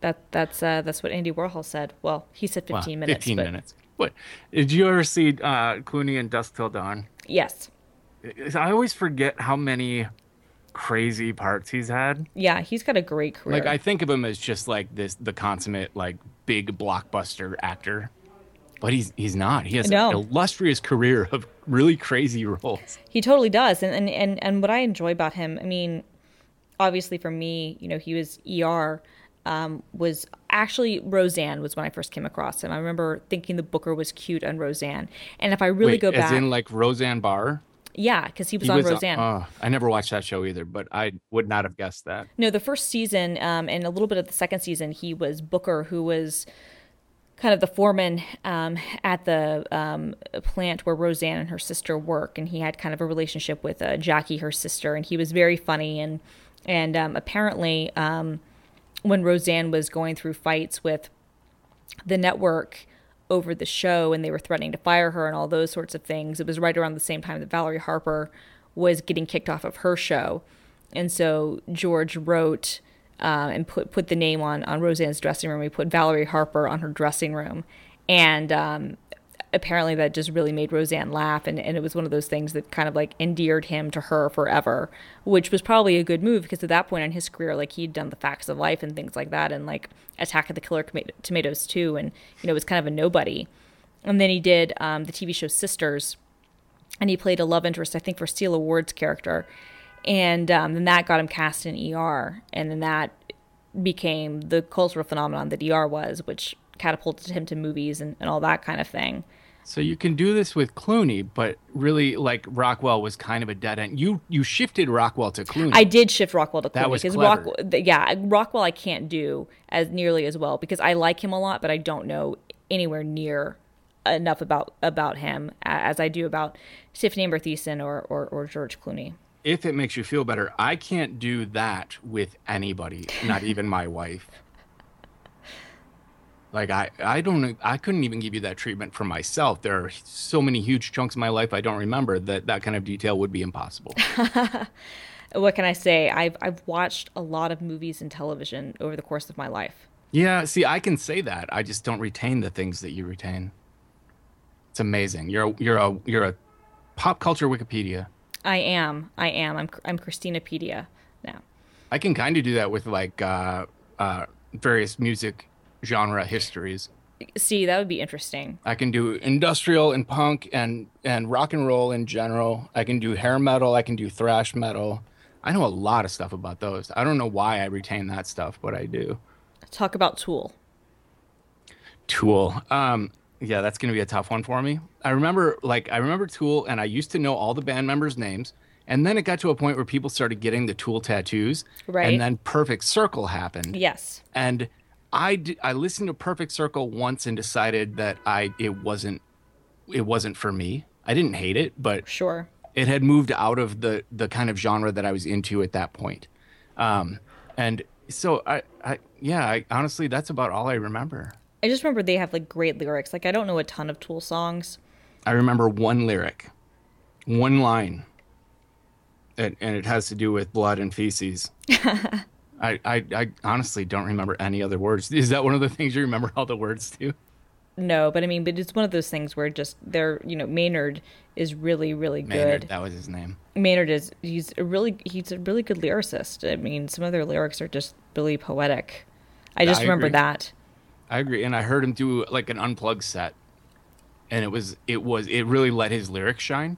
That that's uh, that's what andy warhol said well he said 15 Wow, minutes 15 but minutes. What? Did you ever see uh, Clooney in Dusk Till Dawn? yes I always forget how many crazy parts he's had. yeah he's got a great career Like I think of him as just like this the consummate like big blockbuster actor. But he's he's not. He has No. an illustrious career of really crazy roles. He totally does. And, and and and what I enjoy about him, I mean, obviously for me, you know, he was ER um, was actually Roseanne was when I first came across him. I remember thinking the Booker was cute on Roseanne. And if I really Wait, go back, as in like Roseanne Barr? yeah, because he was He on was, uh, Roseanne. oh, I never watched that show either, but I would not have guessed that. No, the first season um, and a little bit of the second season, he was Booker, who was kind of the foreman um, at the um, plant where Roseanne and her sister work, and he had kind of a relationship with uh, Jackie, her sister, and he was very funny and and um, apparently um, when Roseanne was going through fights with the network over the show and they were threatening to fire her and all those sorts of things. It was right around the same time that Valerie Harper was getting kicked off of her show. And so George wrote uh, and put put the name on on Roseanne's dressing room. He put Valerie Harper on her dressing room, and um, apparently that just really made Roseanne laugh. And, and it was one of those things that kind of like endeared him to her forever, which was probably a good move because at that point in his career, like he'd done the Facts of Life and things like that, and like Attack of the Killer Toma- Tomatoes too, and you know it was kind of a nobody. And then he did um, the TV show Sisters, and he played a love interest, I think, for Sela Ward's character. And um, then that got him cast in ER, and then that became the cultural phenomenon that ER was, which catapulted him to movies and, and all that kind of thing. So you can do this with Clooney, but really, like Rockwell was kind of a dead end. You you shifted Rockwell to Clooney. I did shift Rockwell to Clooney That was because clever. Rockwell, yeah, Rockwell I can't do as nearly as well because I like him a lot, but I don't know anywhere near enough about about him as I do about Tiffany Amber Thiessen or, or or George Clooney. if it makes you feel better, I can't do that with anybody, not even my wife. Like I, I don't, I couldn't even give you that treatment for myself. There are so many huge chunks of my life I don't remember that that kind of detail would be impossible. What can I say? I've I've watched a lot of movies and television over the course of my life. yeah, see, I can say that. I just don't retain the things that you retain. It's amazing. You're, a, you're a, you're a pop culture Wikipedia. I am. I am. I'm I'm Christinapedia now. I can kind of do that with like uh, uh, various music genre histories. See, that would be interesting. I can do industrial and punk and and rock and roll in general. I can do hair metal. I can do thrash metal. I know a lot of stuff about those. I don't know why I retain that stuff, but I do. Talk about Tool. Tool. Um, yeah, that's gonna be a tough one for me. I remember like I remember Tool, and I used to know all the band members' names. And then it got to a point where people started getting the Tool tattoos, Right. And then Perfect Circle happened. Yes. and I d- I listened to Perfect Circle once and decided that I it wasn't it wasn't for me. I didn't hate it, but Sure. it had moved out of the the kind of genre that I was into at that point. Um, and so I, I yeah, I, honestly that's about all I remember. I just remember they have like great lyrics. Like I don't know a ton of Tool songs. I remember one lyric, one line, and, and it has to do with blood and feces. I, I, I honestly don't remember any other words. Is that one of the things you remember all the words to? No, but I mean, but it's one of those things where just they're, you know, Maynard is really, really Maynard, good. that was his name. Maynard is he's a really he's a really good lyricist. I mean, some of their lyrics are just really poetic. I just I remember agree. that. I agree, and I heard him do like an unplugged set, and it was it was it really let his lyrics shine.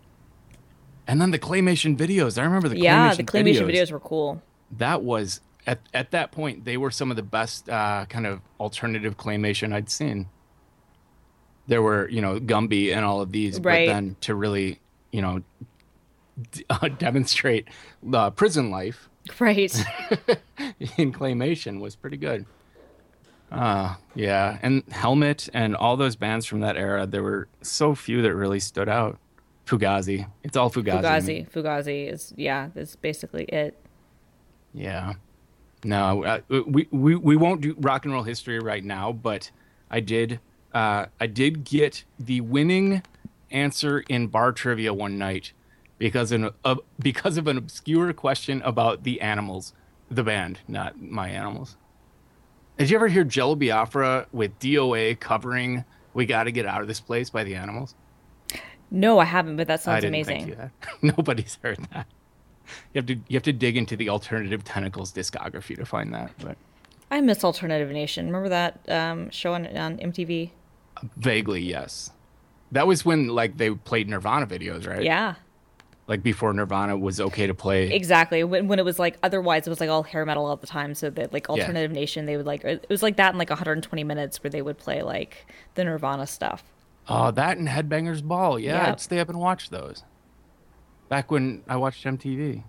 And then the claymation videos. I remember the yeah, claymation the claymation videos. videos were cool. That was at at that point they were some of the best uh, kind of alternative claymation I'd seen. There were you know Gumby and all of these, Right. but then to really you know d- uh, demonstrate the prison life Right. in claymation was pretty good. Uh yeah, and Helmet and all those bands from that era, there were so few that really stood out. Fugazi, it's all Fugazi. Fugazi. Fugazi is yeah, that's basically it. Yeah. No, uh, we, we we won't do rock and roll history right now, but I did uh, I did get the winning answer in bar trivia one night because in uh, because of an obscure question about the animals, the band, not my animals. Did you ever hear Jello Biafra with DOA covering "We Got to Get Out of This Place" by the Animals? No, I haven't, but that I sounds didn't amazing. think you had. Nobody's heard that. You have to you have to dig into the alternative tentacles discography to find that, but I miss Alternative Nation. Remember that um, show on, on MTV? vaguely yes. That was when like they played Nirvana videos, right? Yeah, Like before Nirvana was okay to play. exactly. When, when it was like otherwise it was like all hair metal all the time. So that like Alternative Nation, they would like it was like that in like 120 minutes where they would play like the Nirvana stuff. Oh, that and Headbangers Ball. Yeah, Yep. I'd stay up and watch those. Back when I watched MTV.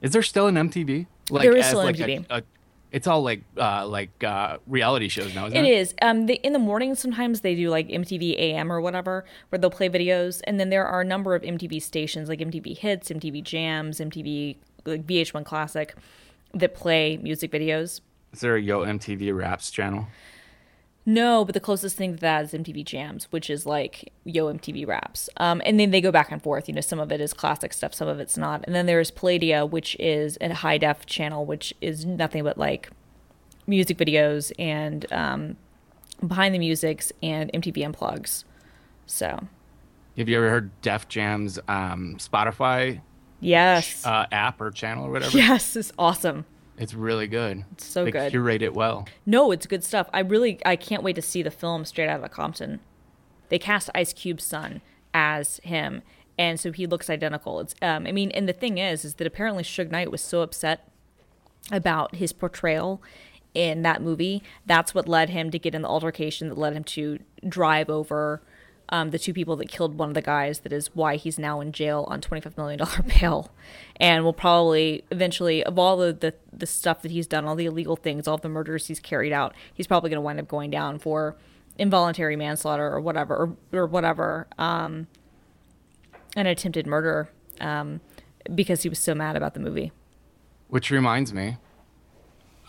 Is there still an MTV? Like, There is still like, a- MTV. a- it's all like uh like uh reality shows now, isn't It it? is. Um, they, in the morning, sometimes they do like MTV AM or whatever, where they'll play videos, and then there are a number of MTV stations like MTV Hits, MTV Jams, MTV like VH1 Classic that play music videos. Is there a Yo MTV Raps channel? No, but the closest thing to that is MTV Jams, which is like Yo MTV Raps. Um, and then they go back and forth. You know, some of it is classic stuff, some of it's not. And then there's Palladia, which is a high def channel, which is nothing but like music videos and um, behind the musics and MTV unplugs. So Have you ever heard Def Jam's um, Spotify yes, uh, app or channel or whatever? yes, it's awesome. It's really good. It's so good. they good. curate it well. No, it's good stuff. I really I can't wait to see the film straight out of Compton. They cast Ice Cube's son as him, and so he looks identical. It's um I mean, and the thing is is that apparently Suge Knight was so upset about his portrayal in that movie. That's what led him to get in the altercation that led him to drive over um, the two people that killed one of the guys. That is why he's now in jail on $25 million bail. And will probably eventually, of all the, the, stuff that he's done, all the illegal things, all the murders he's carried out, he's probably going to wind up going down for involuntary manslaughter or whatever, or, or whatever, um, an attempted murder um, because he was so mad about the movie. Which reminds me,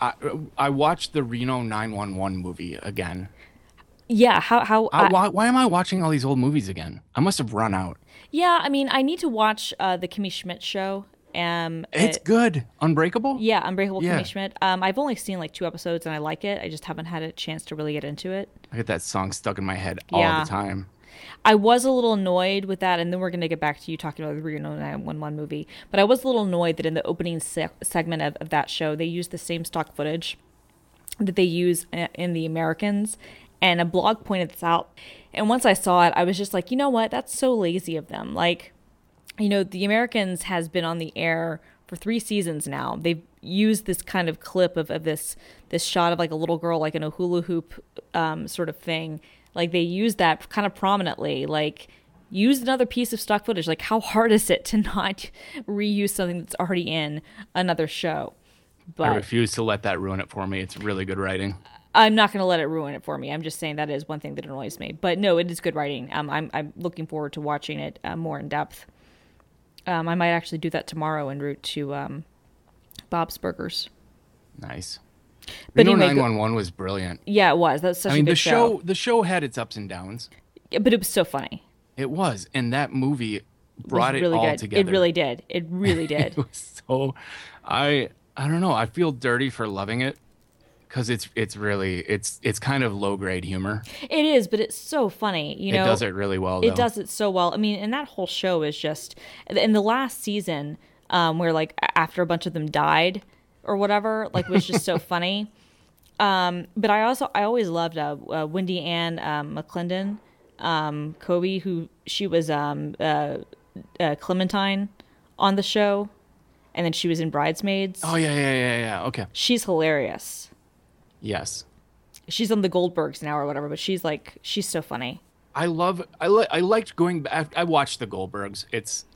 I I watched the Reno 911 movie again. Yeah, how how I, I- why, why am I watching all these old movies again? I must have run out. Yeah, I mean, I need to watch uh, the Kimmy Schmidt show. Um, It's uh, good. Unbreakable. yeah, Unbreakable Yeah. Kimmy Schmidt. Um, I've only seen like two episodes and I like it. I just haven't had a chance to really get into it. I get that song stuck in my head all the time. I was a little annoyed with that, and then we're going to get back to you talking about the Reno 911 movie. But I was a little annoyed that in the opening se- segment of, of that show, they used the same stock footage that they use in The Americans. And a blog pointed this out. And once I saw it, I was just like, you know what? That's so lazy of them. Like, you know, The Americans has been on the air for three seasons now. They've used this kind of clip of, of this this shot of like a little girl like in a hula hoop um, sort of thing. Like they use that kind of prominently. Like use another piece of stock footage. Like how hard is it to not reuse something that's already in another show? But I refuse to let that ruin it for me. It's really good writing. I'm not going to let it ruin it for me. I'm just saying that is one thing that annoys me. But no, it is good writing. Um, I'm I'm looking forward to watching it uh, more in depth. Um, I might actually do that tomorrow en route to um, Bob's Burgers. Nice. But Reno 911 was brilliant. Yeah, it was. That's such I mean, a good the show the show had its ups and downs. Yeah, but it was so funny. It was, and that movie brought it, really all good. together. It really did. It really did. It was so. I I don't know. I feel dirty for loving it because it's it's really it's it's kind of low grade humor. it is, but it's so funny. You know, it does it really well. Though. It does it so well. I mean, and that whole show is just in the last season, um, where like after a bunch of them died or whatever, like was just so funny. Um, but I also I always loved uh, uh, Wendy Ann um, McLendon, um, Covey, who she was um, uh, uh, Clementine on the show, and then she was in Bridesmaids. Oh yeah, yeah, yeah, yeah. Okay. She's hilarious. Yes. She's on the Goldbergs now or whatever, but she's like she's so funny. I love I li- I liked going back I watched the Goldbergs. It's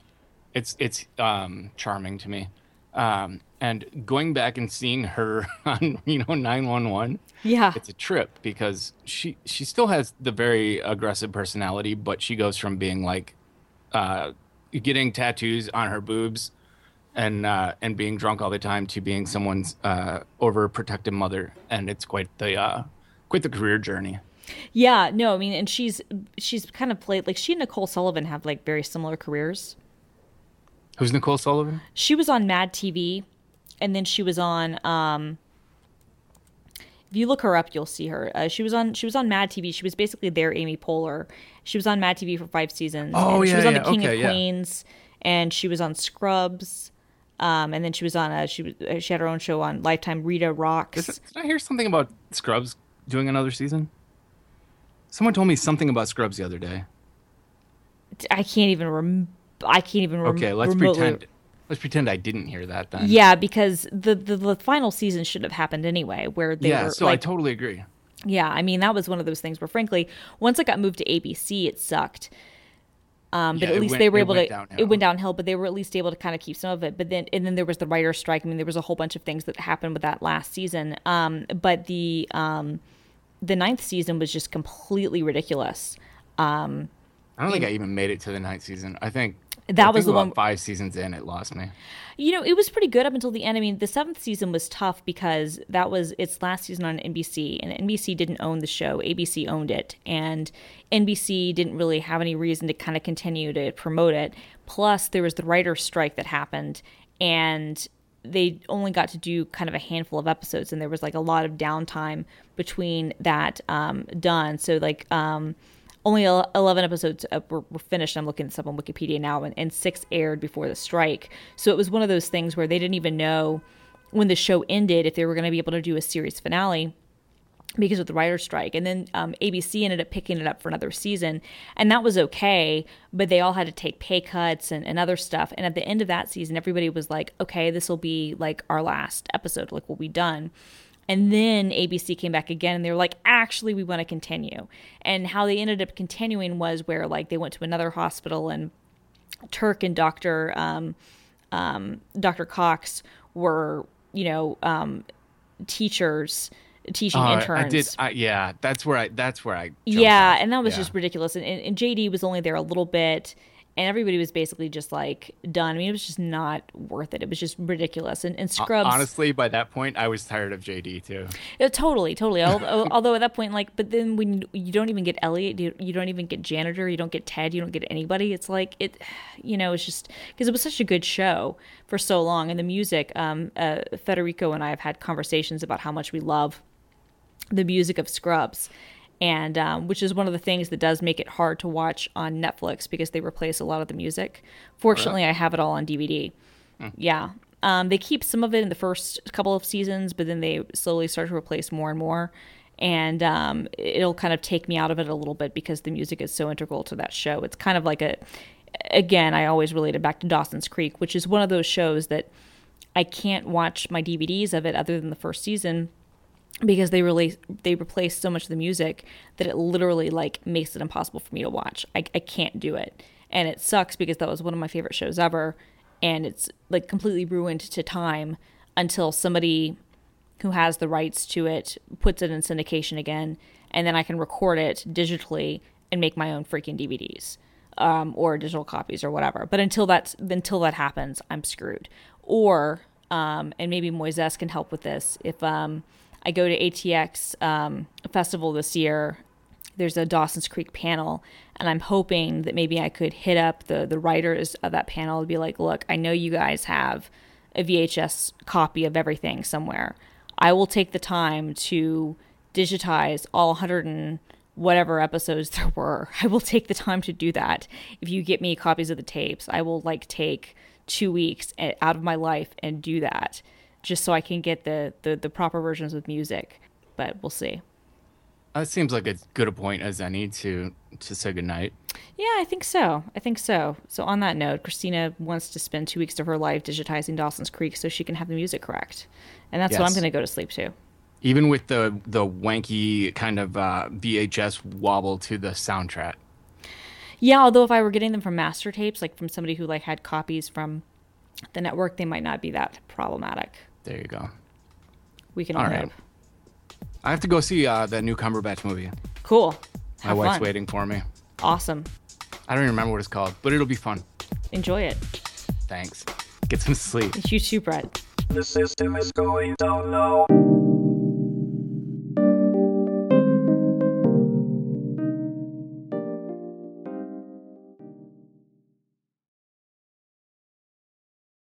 it's it's um charming to me. Um and going back and seeing her on you know 911 Yeah. it's a trip because she she still has the very aggressive personality but she goes from being like uh getting tattoos on her boobs and uh and being drunk all the time to being someone's uh overprotective mother and it's quite the uh quite the career journey Yeah, no, I mean, and she's she's kind of played like she and Nicole Sullivan have like very similar careers. who's nicole sullivan She was on Mad TV, and then she was on. um If you look her up, you'll see her. Uh, she was on she was on Mad TV. She was basically their Amy Poehler. She was on Mad TV for five seasons. Oh, and she was on yeah, the King okay, of yeah. Queens, and she was on Scrubs. Um, and then she was on a she was uh, she had her own show on Lifetime. Rita Rocks. Did I hear something about Scrubs doing another season? Someone told me something about Scrubs the other day. I can't even rem- I can't even rem- Okay, let's remotely- pretend. Let's pretend I didn't hear that then. Yeah, because the, the the final season should have happened anyway, where they Yeah. were So like, I totally agree. yeah. I mean, that was one of those things where, frankly, once it got moved to ABC, it sucked. Um, but Yeah, at least went- they were able to. downhill. It went downhill, but they were at least able to kind of keep some of it. But then, and then there was the writer's strike. I mean, there was a whole bunch of things that happened with that last season. Um, but the um, the ninth season was just completely ridiculous. I don't think I even made it to the ninth season. I think That I was the one- Five seasons in, it lost me. You know, it was pretty good up until the end. I mean, the seventh season was tough because that was its last season on NBC, and NBC didn't own the show. ABC owned it, and NBC didn't really have any reason to kind of continue to promote it. Plus, there was the writer's strike that happened, and they only got to do kind of a handful of episodes, and there was like a lot of downtime between that um, done. So, like, um, only 11 episodes were, were finished. I'm looking this up on Wikipedia now, and, and six aired before the strike. So it was one of those things where they didn't even know when the show ended if they were going to be able to do a series finale because of the writer's strike. And then um, ABC ended up picking it up for another season, and that was okay, but they all had to take pay cuts and, and other stuff. And at the end of that season, everybody was like, okay, this will be like our last episode, like we'll be done. And then ABC came back again and they were like, actually, we want to continue. And how they ended up continuing was where, like, they went to another hospital and Turk and Dr. Um, um, Dr. Cox were, you know, um, teachers teaching Uh, interns. I did. I, yeah, that's where I. That's where I. Yeah, off. and that was Yeah. just ridiculous. And, and, and JD was only there a little bit, and everybody was basically just like done. I mean, it was just not worth it. It was just ridiculous. And, and Scrubs, Honestly, by that point, I was tired of JD too. Yeah, totally, totally. Al- Although at that point, like, but then when you, you don't even get Elliot, you, you don't even get janitor, you don't get Ted, you don't get anybody. It's like it, you know, it's just because it was such a good show for so long, and the music. Um, uh, Federico and I have had conversations about how much we love the music of Scrubs, and um, which is one of the things that does make it hard to watch on Netflix because they replace a lot of the music. Fortunately, I have it all on DVD. Yeah. Um, they keep some of it in the first couple of seasons, but then they slowly start to replace more and more. And um, it'll kind of take me out of it a little bit because the music is so integral to that show. It's kind of like a, again, I always relate it back to Dawson's Creek, which is one of those shows that I can't watch my DVDs of it other than the first season because they really they replace so much of the music that it literally like makes it impossible for me to watch. I, I can't do it, and it sucks because that was one of my favorite shows ever, and it's like completely ruined to time until somebody who has the rights to it puts it in syndication again, and then I can record it digitally and make my own freaking DVDs um, or digital copies or whatever. But until that's until that happens, I'm screwed. Or um, and maybe Moises can help with this if um, I go to ATX um, festival this year. There's a Dawson's Creek panel, and I'm hoping that maybe I could hit up the the writers of that panel and be like, "Look, I know you guys have a VHS copy of everything somewhere. I will take the time to digitize all 100 and whatever episodes there were. I will take the time to do that. If you get me copies of the tapes, I will like take two weeks out of my life and do that just so I can get the, the, the proper versions of music. But we'll see. That seems like as good a point as any to to say goodnight. Yeah, I think so. I think so. So on that note, Christina wants to spend two weeks of her life digitizing Dawson's Creek so she can have the music correct, and that's what I'm going to go to sleep to. Even with the the wanky kind of uh, VHS wobble to the soundtrack. Yeah, although if I were getting them from master tapes, like from somebody who like had copies from the network, they might not be that problematic. There you go. We can All all right. hope. I have to go see uh, that new Cumberbatch movie. Cool. My Have wife's fun. waiting for me. Awesome. I don't even remember what it's called, but it'll be fun. Enjoy it. Thanks. Get some sleep. You too, Brett. The system is going down now.